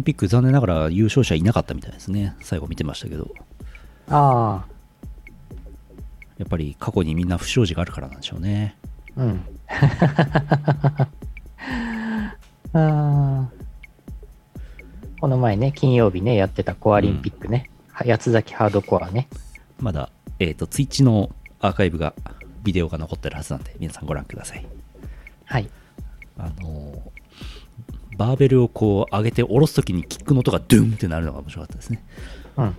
ン
ピック残念ながら優勝者いなかったみたいですね。最後見てましたけど。
あ
やっぱり過去にみんな不祥事があるからなんでしょうね。
あ、うん。あーこの前ね、金曜日ね、やってたコアリンピックね。は八つ崎ハードコアね。
まだ、えっ、と、ツイッチのアーカイブが、ビデオが残ってるはずなんで、皆さんご覧ください。
はい。
あのーバーベルをこう上げて下ろすときにキックの音がドゥンってなるのが面白かったですね。
うん。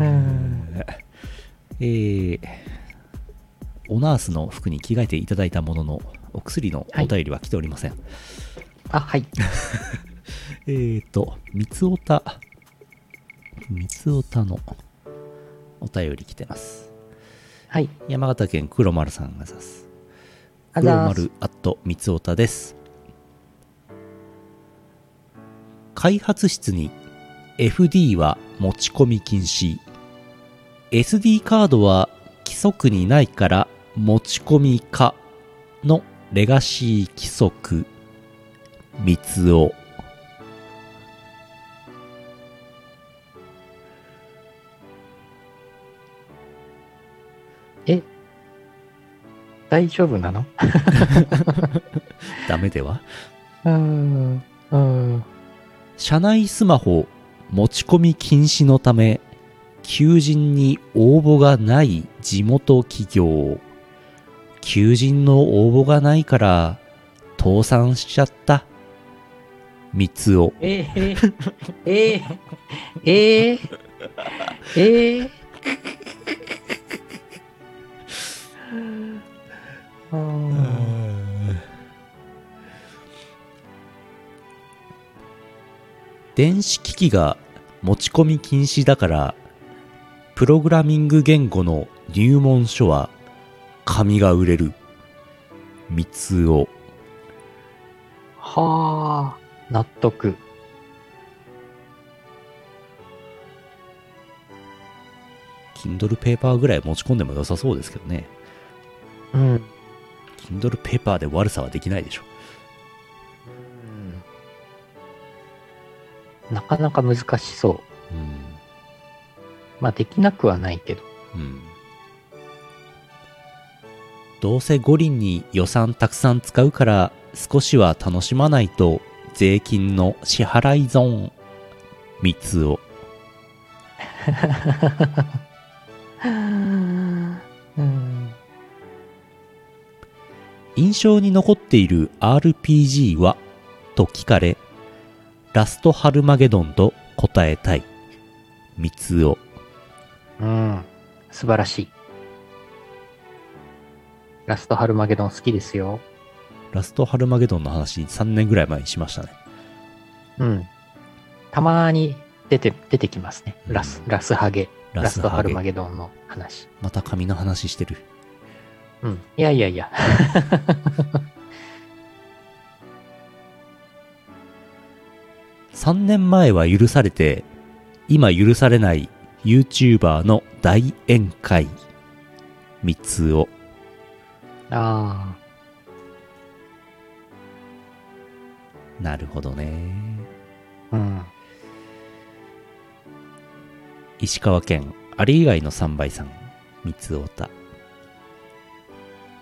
うん。
えー、オナースの服に着替えていただいたものの、お薬のお便りは来ておりません。
あ、はい。
えーと、三つおた、三つおたのお便り来てます。
はい。
山形県黒丸さんが指す。
あ
黒
ざーす
丸アット三つおたです。開発室に FD は持ち込み禁止。SD カードは規則にないから持ち込みかのレガシー規則。三つお。
大丈夫なの？
ダメでは？
うーん。うーん。
社内スマホ持ち込み禁止のため、求人に応募がない地元企業。求人の応募がないから、倒産しちゃった。三つを。
えー、えー、えー、えー、うーん
電子機器が持ち込み禁止だから、プログラミング言語の入門書は紙が売れる。三つを。
はあ、納得。
Kindle ペーパーぐらい持ち込んでも良さそうですけどね。
うん。
Kindle ペーパーで悪さはできないでしょ。
なかなか難しそう。
うん。
まあ、できなくはないけど。
うん。どうせ五輪に予算たくさん使うから少しは楽しまないと税金の支払いゾーン。三つを。象に残っている RPG は？と聞かれ、ラストハルマゲドンと答えたい。三つを。
うん。素晴らしい。ラストハルマゲドン好きですよ。
ラストハルマゲドンの話3年ぐらい前にしましたね。
うん。たまーに出て、出てきますね。ラス、ラスハゲ。ラストハルマ
ゲ。
ゲドンの話。
また髪の話してる。
うん。いやいやいや。
3年前は許されて、今許されない YouTuber の大宴会。三つを。
あ
なるほどね。
あ。うん。
石川県、あれ以外の3倍さん。三つおた。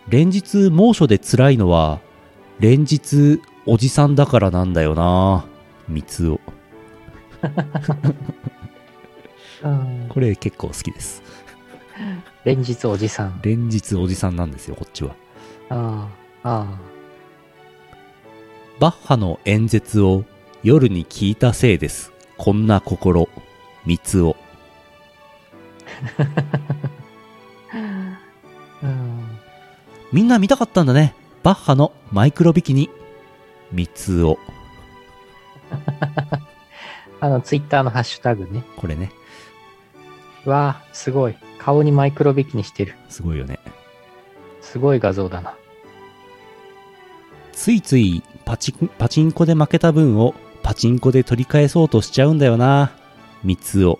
連日猛暑で辛いのは、連日おじさんだからなんだよな。三つお。
うん
これ結構好きです。
連日おじさん。
連日おじさんなんですよ、こっちは。
ああ。あ
バッハの演説を夜に聞いたせいです。こんな心。三つを。
あ。うん。
みんな見たかったんだね。バッハのマイクロビキニ。三つを。
あの、ツイッターのハッシュタグね。
これね、
うわあ、すごい。顔にマイクロビキにしてる。
すごいよね。
すごい画像だな。
ついついパチンパチンコで負けた分をパチンコで取り返そうとしちゃうんだよな。三つを。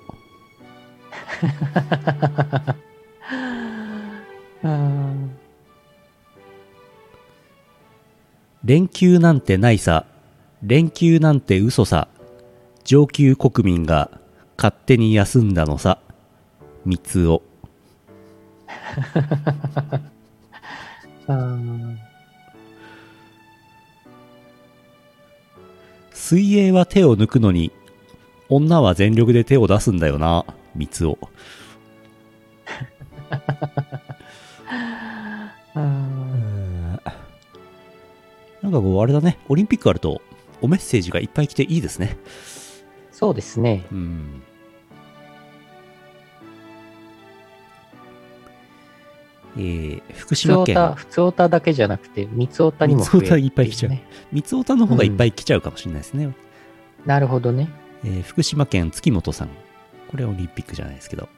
うん。
連休なんてないさ。連休なんて嘘さ。上級国民が勝手に休んだのさ。三つを。
うん
水泳は手を抜くのに、女は全力で手を出すんだよな。三つを。
うん
なんかこう、あれだね。オリンピックあると、おメッセージがいっぱい来ていいですね。
そうですね。
うん。えー、福島県。
普通だけじゃなくて、三つオタにも増える
三ついっぱい来ちゃう
ね。
三つおたの方がいっぱい来ちゃうかもしれないですね。
なるほどね。
えー福島県月本さん。これはオリンピックじゃないですけど。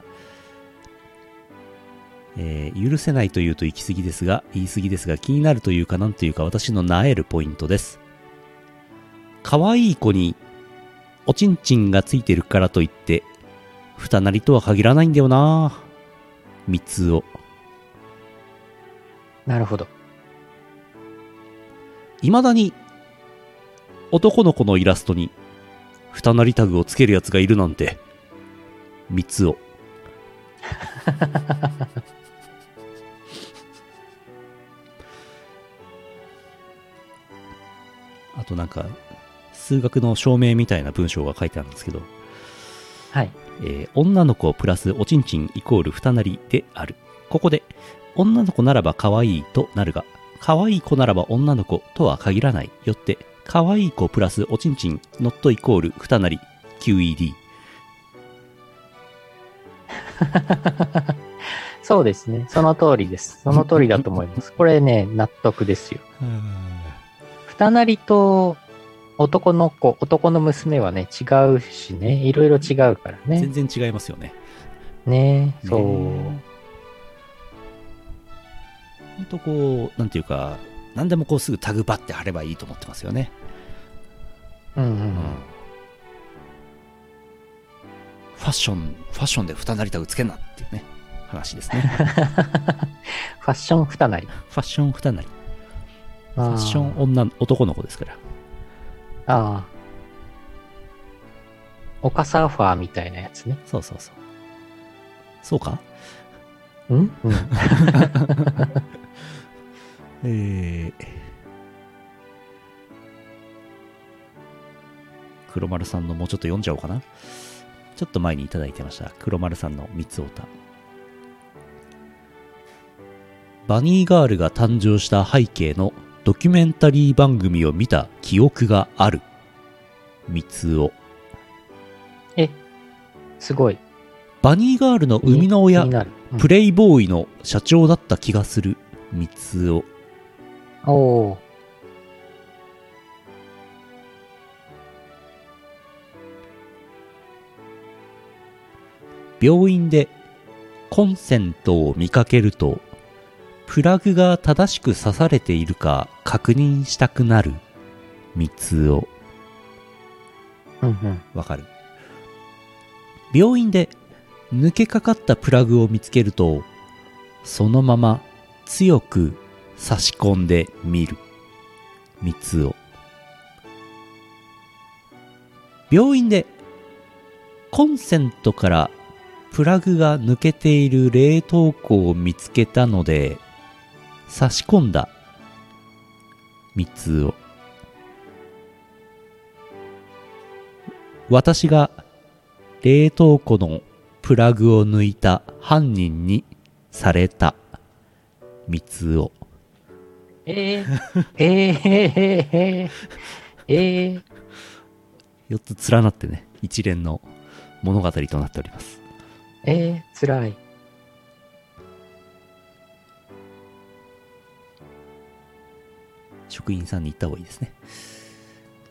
えー許せないというと行き過ぎですが、言い過ぎですが、気になるというかなんというか私のなえるポイントです。可愛い子に、おちんちんがついてるからといって、ふなりとは限らないんだよな三つを。
なるほど。
未だに、男の子のイラストに、ふなりタグをつけるやつがいるなんて、三つを。あとなんか、数学の証明みたいな文章が書いてあるんですけど、
はい。
えー女の子プラスおちんちんイコール二なりである。ここで、女の子ならば可愛いとなるが、可愛い子ならば女の子とは限らない。よって、可愛い子プラスおちんちん not イコール二なり QED。
そうですね。その通りです。その通りだと思います。これね、納得ですよ。二なりと男の子、男の娘はね、違うしね、いろいろ違うからね。
全然違いますよね。
ねそう。
ねほんとこう、なんていうか、何でもこうすぐタグバって貼ればいいと思ってますよね。
うんう
うん
ん。
ファッションファッションで二成田をつけんなっていうね話ですね
ファッション二なり。
ファッション二成
フ
ファッション女の男の子ですから
ああ。オカサーファーみたいなやつね。
そうそうそうそうか？
うん？うん。
えー、黒丸さんのもうちょっと読んじゃおうかな。ちょっと前にいただいてました。黒丸さんの三つおた。バニーガールが誕生した背景のドキュメンタリー番組を見た記憶がある。三つお。
え、すごい。
バニーガールの生みの親。
うん
プレイボーイの社長だった気がする。三つお。
おお。
病院でコンセントを見かけるとプラグが正しく刺されているか確認したくなる。三つを。
うんうん。
わかる。病院で抜けかかったプラグを見つけるとそのまま強く差し込んでみる。三つを。病院でコンセントからプラグが抜けている冷凍庫を見つけたので差し込んだ三つを。私が冷凍庫のプラグを抜いた犯人にされた三つを。
えー、えー、えー、えー、えー、
4つ連なってね一連の物語となっております。
えー、辛い。
職員さんに行った方がいいですね。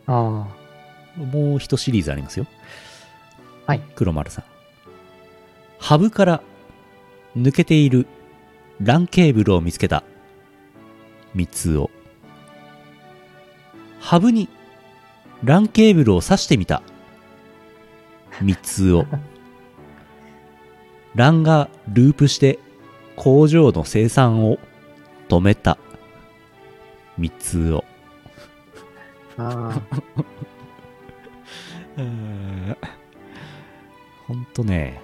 あ
もう一シリーズありますよ。
あ。はい。
黒丸さん。ハブから抜けている LAN ケーブルを見つけた。三つを。ハブに LAN ケーブルを挿してみた。三つを。LAN がループして工場の生産を止めた三つを
あ
ほんとね、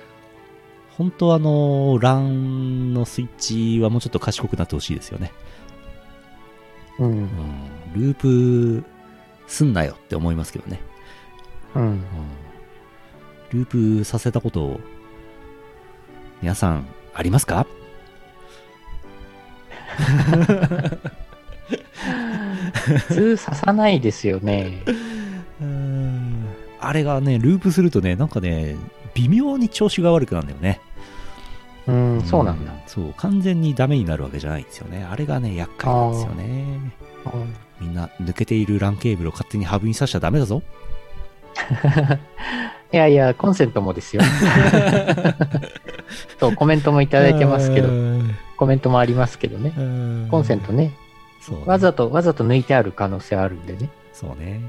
ほんとあの、LAN のスイッチはもうちょっと賢くなってほしいですよね。
ーう。
うんん、ループすんなよって思いますけどね。
うん。
うん、ループさせたこと、皆さん、ありますか？
普通刺さないですよね。
あれがね、ループするとね、なんかね、微妙に調子が悪くなるんだよね。
うん、そうなんだ。
そう、完全にダメになるわけじゃないんですよね。あれがね、厄介なんですよね。
うん
みんな抜けている LAN ケーブルを勝手にハブに刺しちゃダメだぞ。
いやいや、コンセントもですよ。そう、コメントもいただいてますけど、コメントもありますけどね。コンセントね、
そうね
わざと、わざと抜いてある可能性あるんでね。
そうね。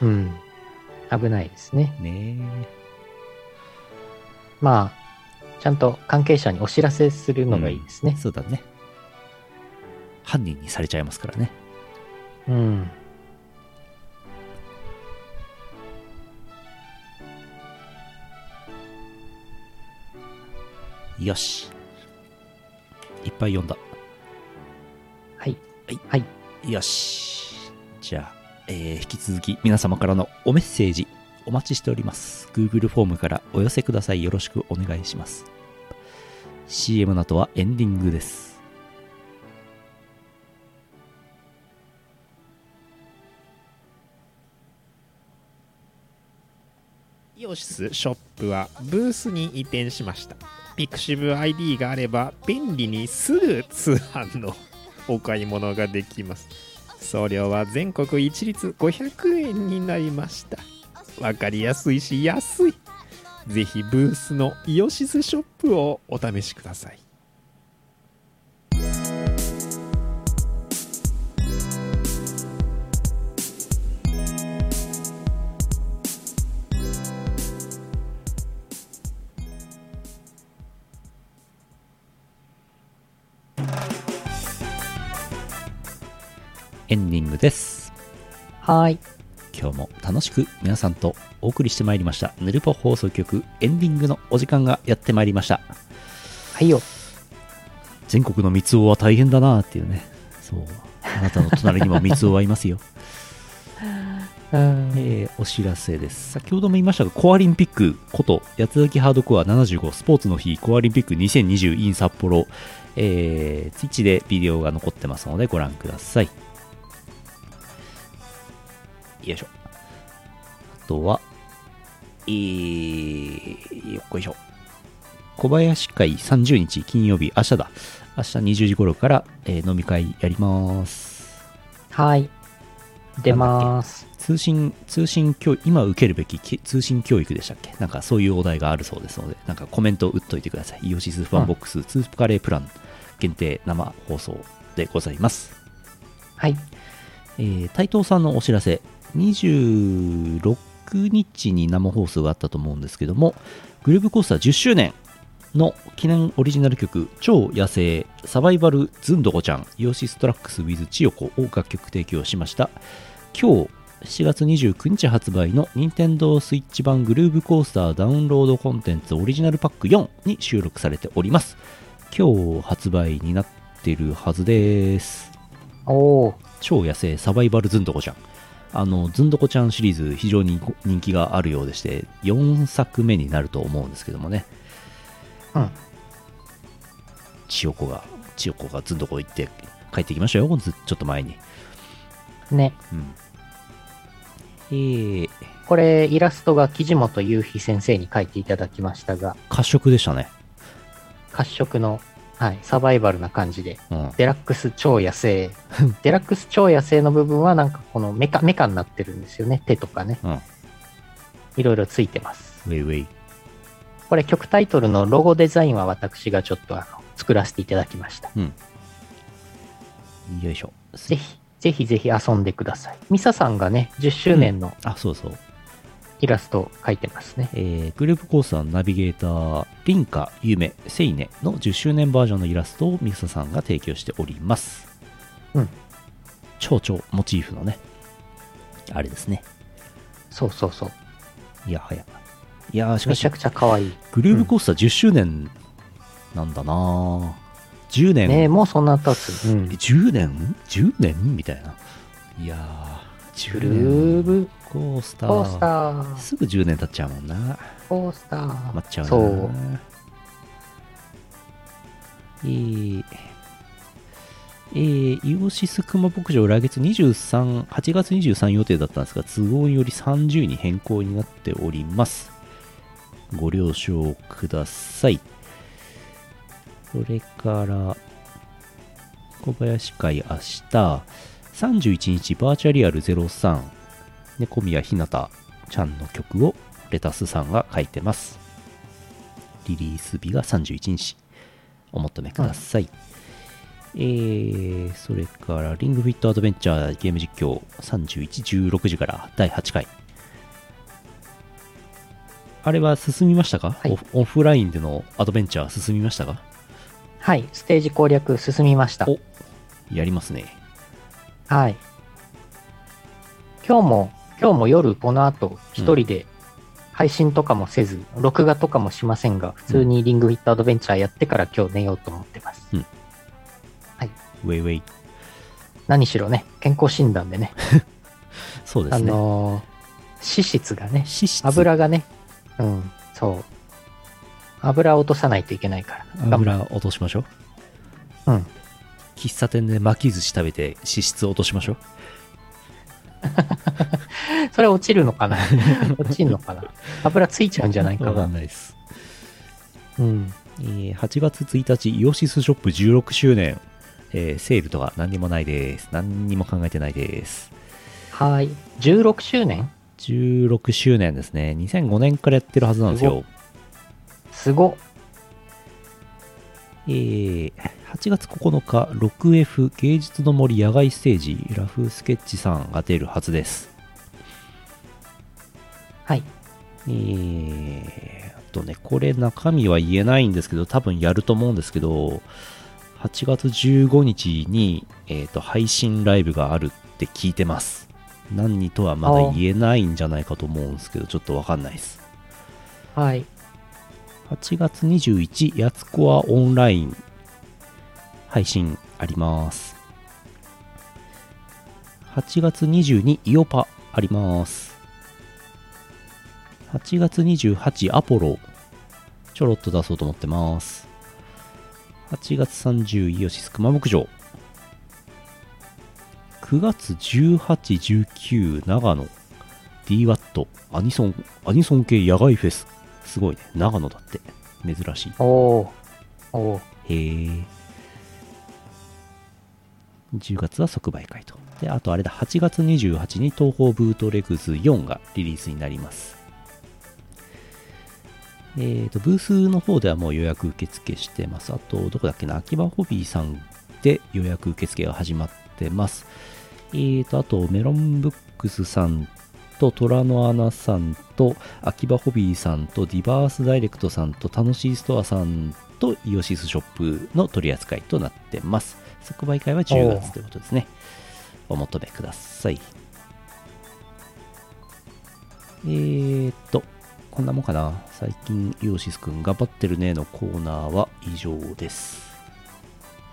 うん。危ないですね。
ね
まあ、ちゃんと関係者にお知らせするのがいいですね。
そうだね。犯人にされちゃいますからね。
うん。
よし。いっぱい読んだ。
はい。
はい。
はい。
よし。じゃあ、えー引き続き皆様からのおメッセージお待ちしております。Google フォームからお寄せください。よろしくお願いします。CM の後はエンディングです。
イオシスショップはブースに移転しましたピクシブ ID があれば便利にすぐ通販のお買い物ができます。送料は全国一律500円になりました。わかりやすいし安い。ぜひブースのイオシスショップをお試しください。
です。
はい。
今日も楽しく皆さんとお送りしてまいりました。ヌルポ放送局エンディングのお時間がやってまいりました。
はいよ。
全国の三つ男は大変だなっていうね。そう。あなたの隣にも三つ男はいますよ。
うん。
えーお知らせです。先ほども言いましたが、コアリンピックこと、八つ崎ハードコア75スポーツの日、コアリンピック 2020in 札幌、えー、ツイッチでビデオが残ってますのでご覧ください。よいしょ。あとは、えー、よっこいしょ。小林会30日金曜日、明日だ。明日20時頃から、えー飲み会やります。
はい。出ます。
通信、通信教育、今受けるべき通信教育でしたっけ？なんかそういうお題があるそうですので、なんかコメントを打っといてください。イオシスファンボックス、ツープカレープラン限定生放送でございます。
はい。
えー、台東さんのお知らせ、26日に生放送があったと思うんですけども、グルーブコースター10周年の記念オリジナル曲、超野生サバイバルズンドコちゃん、イオシストラックス with 千代子を楽曲提供しました。今日、7月29日発売の任天堂 switch 版グルーブコースターダウンロードコンテンツオリジナルパック4に収録されております。今日発売になってるはずです。
おー。
超野生サバイバルズンドコちゃん。あの、ズンドコちゃんシリーズ非常に人気があるようでして、4作目になると思うんですけどもね。
うん。
千代子が、千代子がズンドコ行って帰ってきましたよ、ずちょっと前に。
ね。
うん。えー、
これ、イラストが木本雄飛先生に描いていただきましたが、
褐色でしたね。
褐色の、はい、サバイバルな感じで、
うん。
デラックス超野生。デラックス超野生の部分はなんかこのメカ、メカになってるんですよね。手とかね。
うん。
いろいろついてます。
ウェイウェイ。
これ曲タイトルのロゴデザインは私がちょっとあの作らせていただきました。
うん。よいしょ。
ぜひ、ぜひぜひ遊んでください。ミサさんがね、10周年の
あ、そうそう。
イラストを描いてますね。
えーグループコースターのナビゲーター、リンカ、ユメ、セイネの10周年バージョンのイラストをミサさんが提供しております。
うん。
蝶々モチーフのね、あれですね。
そうそうそう。
いやはや。いやーしかし
めちゃ、くちゃ可愛い。
グループコースター10周年なんだなぁ。10年、
ねえ、もうそんな経つ。うん。
10年 ?10 年？みたいな。いやー、10
グル
年
ーブ
コースター。
コースター、
すぐ10年経っちゃうもんな。
コースター。
待っちゃうな。
そう。
えー、えー、イオシスクマ牧場来月23、8月23予定だったんですが、都合により30に変更になっております。ご了承ください。それから、小林会明日、31日バーチャリアル03、猫宮ひなたちゃんの曲をレタスさんが書いてます。リリース日が31日。お求めください。えー、それから、リングフィットアドベンチャーゲーム実況31、16時から第8回。あれは進みましたか、
はい
オフオフラインでのアドベンチャー進みましたか？
はい、ステージ攻略進みました。
おやりますね。
はい。今日も、今日も夜この後一人で配信とかもせず、録画とかもしませんが、普通にリングフィットアドベンチャーやってから今日寝ようと思ってます。
ウェイウェイ。
何しろね、健康診断でね、あ
そうですね。
のー脂質がね、
脂質
油がね、うん、そう。油を落とさないといけないから。頑張
油落としましょう。
うん。
喫茶店で巻き寿司食べて脂質落としましょう。
それ落ちるのかな？落ちるのかな？油ついちゃうんじゃないか
わか。
なん
ないです。
うん。
えー8月1日、イオシスショップ16周年、えーセールとか何にもないです。何にも考えてないです。
はい。16周年
16周年ですね。2005年からやってるはずなんですよ。
すごっ。
えー8月9日、6F 芸術の森野外ステージ、ラフスケッチさんが出るはずです。
はい。
えー、あとね、これ中身は言えないんですけど、多分やると思うんですけど、8月15日に、えっ、と、配信ライブがあるって聞いてます。何にとはまだ言えないんじゃないかと思うんですけど、ちょっとわかんないです。
はい。
8月21、やつこはオンライン配信あります。8月22、イオパあります。8月28、アポロちょろっと出そうと思ってます。8月30、イオシス熊牧場。9月18、19、長野 DWAT アニソン、アニソン系野外フェス。すごいね。長野だって。珍しい。
おー。おー。
へえ。10月は即売会と。で、あとあれだ、8月28に東方ブートレグズ4がリリースになります。えーと、ブースの方ではもう予約受付してます。あと、どこだっけな、秋葉ホビーさんで予約受付が始まってます。えーと、あと、メロンブックスさんと、虎の穴さんと、秋葉ホビーさんと、ディバースダイレクトさんと、楽しいストアさんと、イオシスショップの取り扱いとなってます。即売会は10月ということですね。お求めください。えーっと、こんなもんかな。最近、イオシスくん頑張ってるねのコーナーは以上です。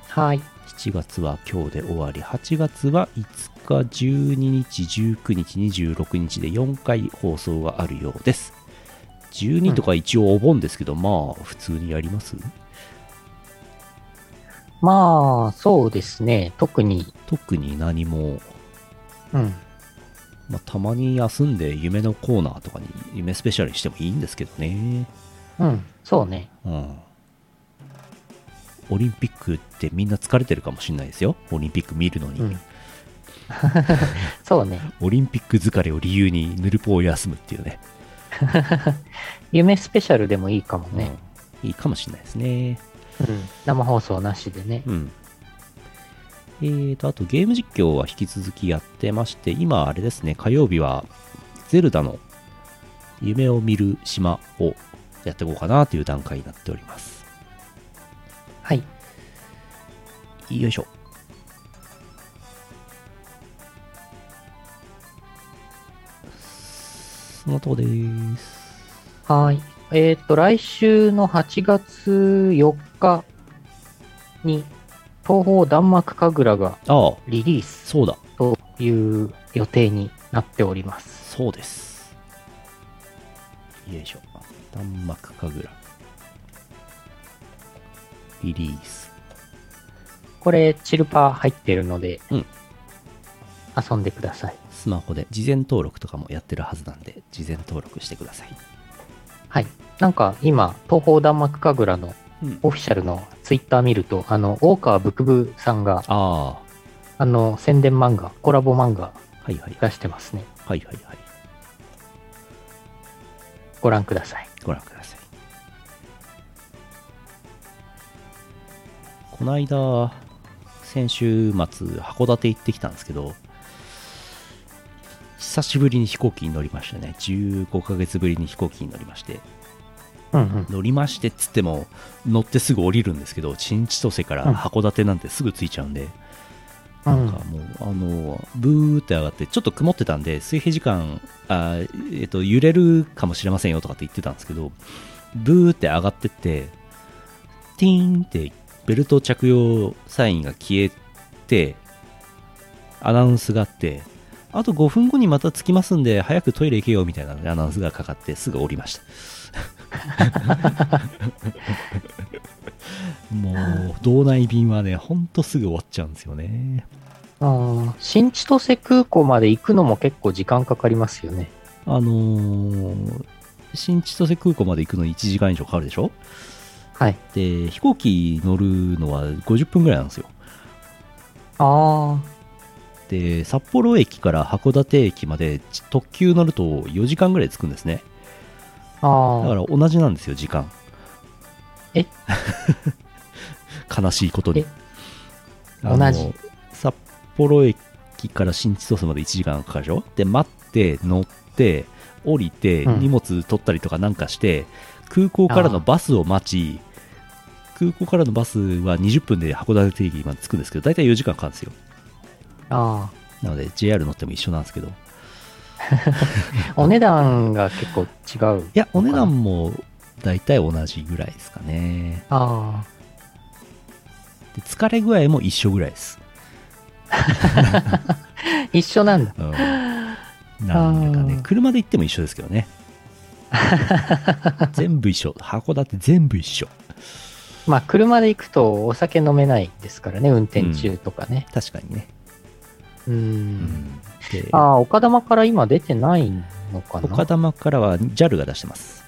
はい。
7月は今日で終わり、8月は5日、12日、19日、26日で4回放送があるようです。12とか一応お盆ですけど、まあ、普通にやります？
まあ、そうですね。特に、
特に何も、
うん。
まあ、たまに休んで夢のコーナーとかに夢スペシャルにしてもいいんですけどね。
うん。そうね。
うん。オリンピックってみんな疲れてるかもしれないですよ。オリンピック見るのに。
うん。そうね。
オリンピック疲れを理由にヌルポを休むっていうね。
夢スペシャルでもいいかもね。
うん、いいかもしれないですね。
うん。生放送なしでね。
うん。えーと、あとゲーム実況は引き続きやってまして、今あれですね、火曜日はゼルダの夢を見る島をやっていこうかなという段階になっております。
はい。
よいしょ。そのとこです。
はい。えっ、と、来週の8月4日に、東方弾幕神楽がリリース
そうだ。
という予定になっております。
そうです。よいしょ。弾幕神楽。リリース。
これ、チルパー入ってるので、
うん
遊んでください。
スマホで事前登録とかもやってるはずなんで、事前登録してください。
はい。なんか今、東方弾幕神楽の
うん
オフィシャルのツイッター見ると、あの、大川ブクブさんが、
あ
あの、宣伝漫画、コラボ漫画。出してますね。
はいはいはい。
ご覧ください。
ご覧ください。この間、先週末、函館行ってきたんですけど、久しぶりに飛行機に乗りましたね。15ヶ月ぶりに飛行機に乗りまして。
うんうん。
乗りましてっつっても、乗ってすぐ降りるんですけど、新千歳から函館なんてすぐ着いちゃうんで、
うん
なんかもう、あの、ブーって上がって、ちょっと曇ってたんで、水平時間、あえっと、揺れるかもしれませんよとかって言ってたんですけど、ブーって上がってって、ティーンってベルト着用サインが消えて、アナウンスがあって、あと5分後にまた着きますんで、早くトイレ行けよみたいなアナウンスがかかって、すぐ降りました。もう、道内便はね、ほんとすぐ終わっちゃうんですよね。
あー新千歳空港まで行くのも結構時間かかりますよね。
あのー新千歳空港まで行くのに1時間以上かかるでしょ？
はい。
で、飛行機乗るのは50分ぐらいなんですよ。
あ
で、札幌駅から函館駅までち特急乗ると4時間ぐらい着くんですね。
あ、
だから同じなんですよ、時間。
え？
悲しいことに。
同じ？
札幌駅から新千歳まで1時間かかるでしょ？で、待って、乗って、降りて、
うん。
荷物取ったりとかなんかして、空港からのバスを待ち、空港からのバスは20分で函館駅まで着くんですけど大体4時間かかるんですよ
あ
なので JR 乗っても一緒なんですけど。い
あ。お値段が結構違う。
やお値段も大体同じぐらいですかね。
あ
で疲れ具合も一緒ぐらいです、
あ。一緒なんだ。
うん、なんだかね。車で行っても一緒ですけどね。全部一緒。函館全部一緒。
まあ、車で行くとお酒飲めないですからね、運転中とかね。
確かにね、
う。
うん。
ああ、岡玉から今出てないのかな？
岡玉からは JAL が出してます。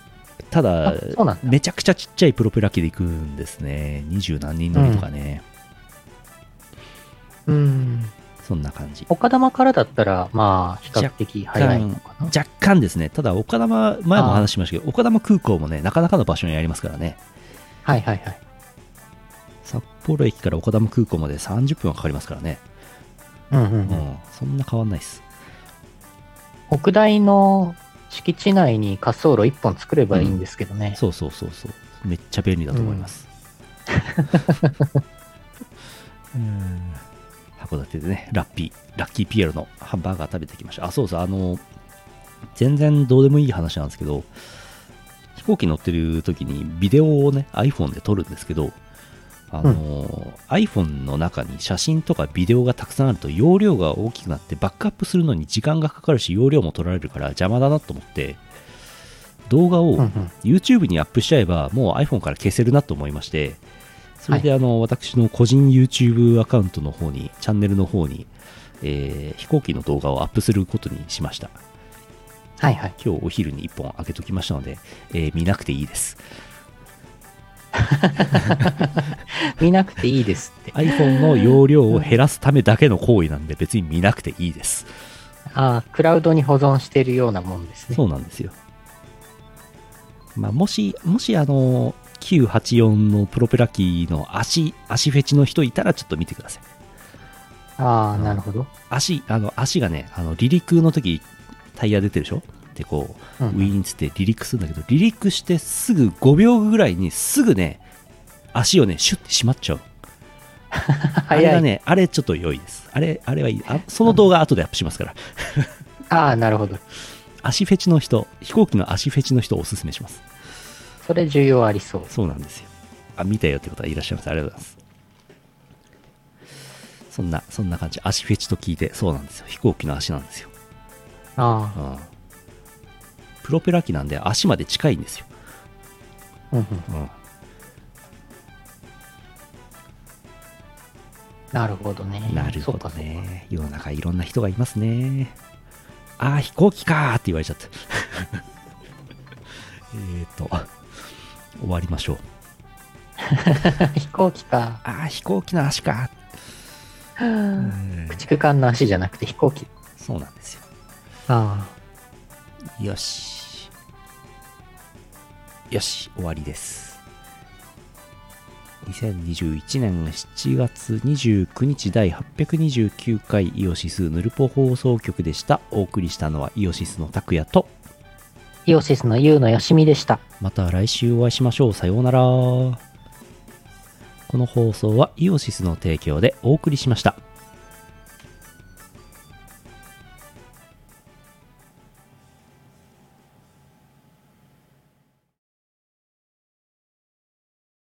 ただ
あそうなんだ。
めちゃくちゃちっちゃいプロペラ機で行くんですね。二十何人乗りとかね、
うん。
そんな感じ。
岡玉からだったら、まあ、比較的早いのかな？
若干ですね。ただ岡玉前も話しましたけど岡玉空港もねなかなかの場所にありますからね。
はいはいはい。
札幌駅から岡玉空港まで30分はかかりますからね、
うんうんうん。
うん、そんな変わんないです。
北大の敷地内に滑走路1本作ればいいんですけどね。
そうそうそうそう。めっちゃ便利だと思います、うん。函館でねラッピーラッキーピエロのハンバーガー食べてきました。あそうそうあの全然どうでもいい話なんですけど飛行機乗ってる時にビデオをね iPhone で撮るんですけどあの、iPhone の中に写真とかビデオがたくさんあると容量が大きくなってバックアップするのに時間がかかるし容量も取られるから邪魔だなと思って動画を
うんうん
YouTube にアップしちゃえばもう iPhone から消せるなと思いましてそれであの、私の個人 YouTube アカウントの方にチャンネルの方に、えー飛行機の動画をアップすることにしました。
はいはい。
今日お昼に1本開けときましたので、えー見なくていいです
見なくていいですって。
iPhone の容量を減らすためだけの行為なんで別に見なくていいです
ああ、クラウドに保存してるようなもんですね。
そうなんですよ。まあ、もし、もしあの、984のプロペラ機の足、足フェチの人いたらちょっと見てください。
ああ、なるほど。
足、あの、足がね、あの、離陸の時、タイヤ出てるでしょ？で、こう、
うん
ウィーンつって離陸するんだけど、離陸してすぐ5秒ぐらいにすぐね、足をね、シュッてしまっちゃう。あ れ
早い。
がね、あれちょっと良いです。あれ、あれはいい。あその動画後でアップしますから。
ああ、なるほど。
足フェチの人、飛行機の足フェチの人をおすすめします。
それ重要ありそう。
そうなんですよ。あ、見たよって方いらっしゃいます。ありがとうございます。そんな、そんな感じ。足フェチと聞いて、そうなんですよ。飛行機の足なんですよ。
あ
うん。プロペラ機なんで足まで近いんですよ。
あ、うんうん。
うん。
なるほどね。
なるほどね。世の中いろんな人がいますね。あー、飛行機かーって言われちゃった。えーと、終わりましょう。
飛行機か。
あー、飛行機の足かー。
駆逐艦の足じゃなくて飛行機。
そうなんですよ。
あ
よし。よし、終わりです。2021年7月29日第829回イオシスヌルポ放送局でした。お送りしたのはイオシスの拓也と、
あ。イオシスのユウのよしみでした。
また来週お会いしましょう。さようなら。この放送はイオシスの提供でお送りしました。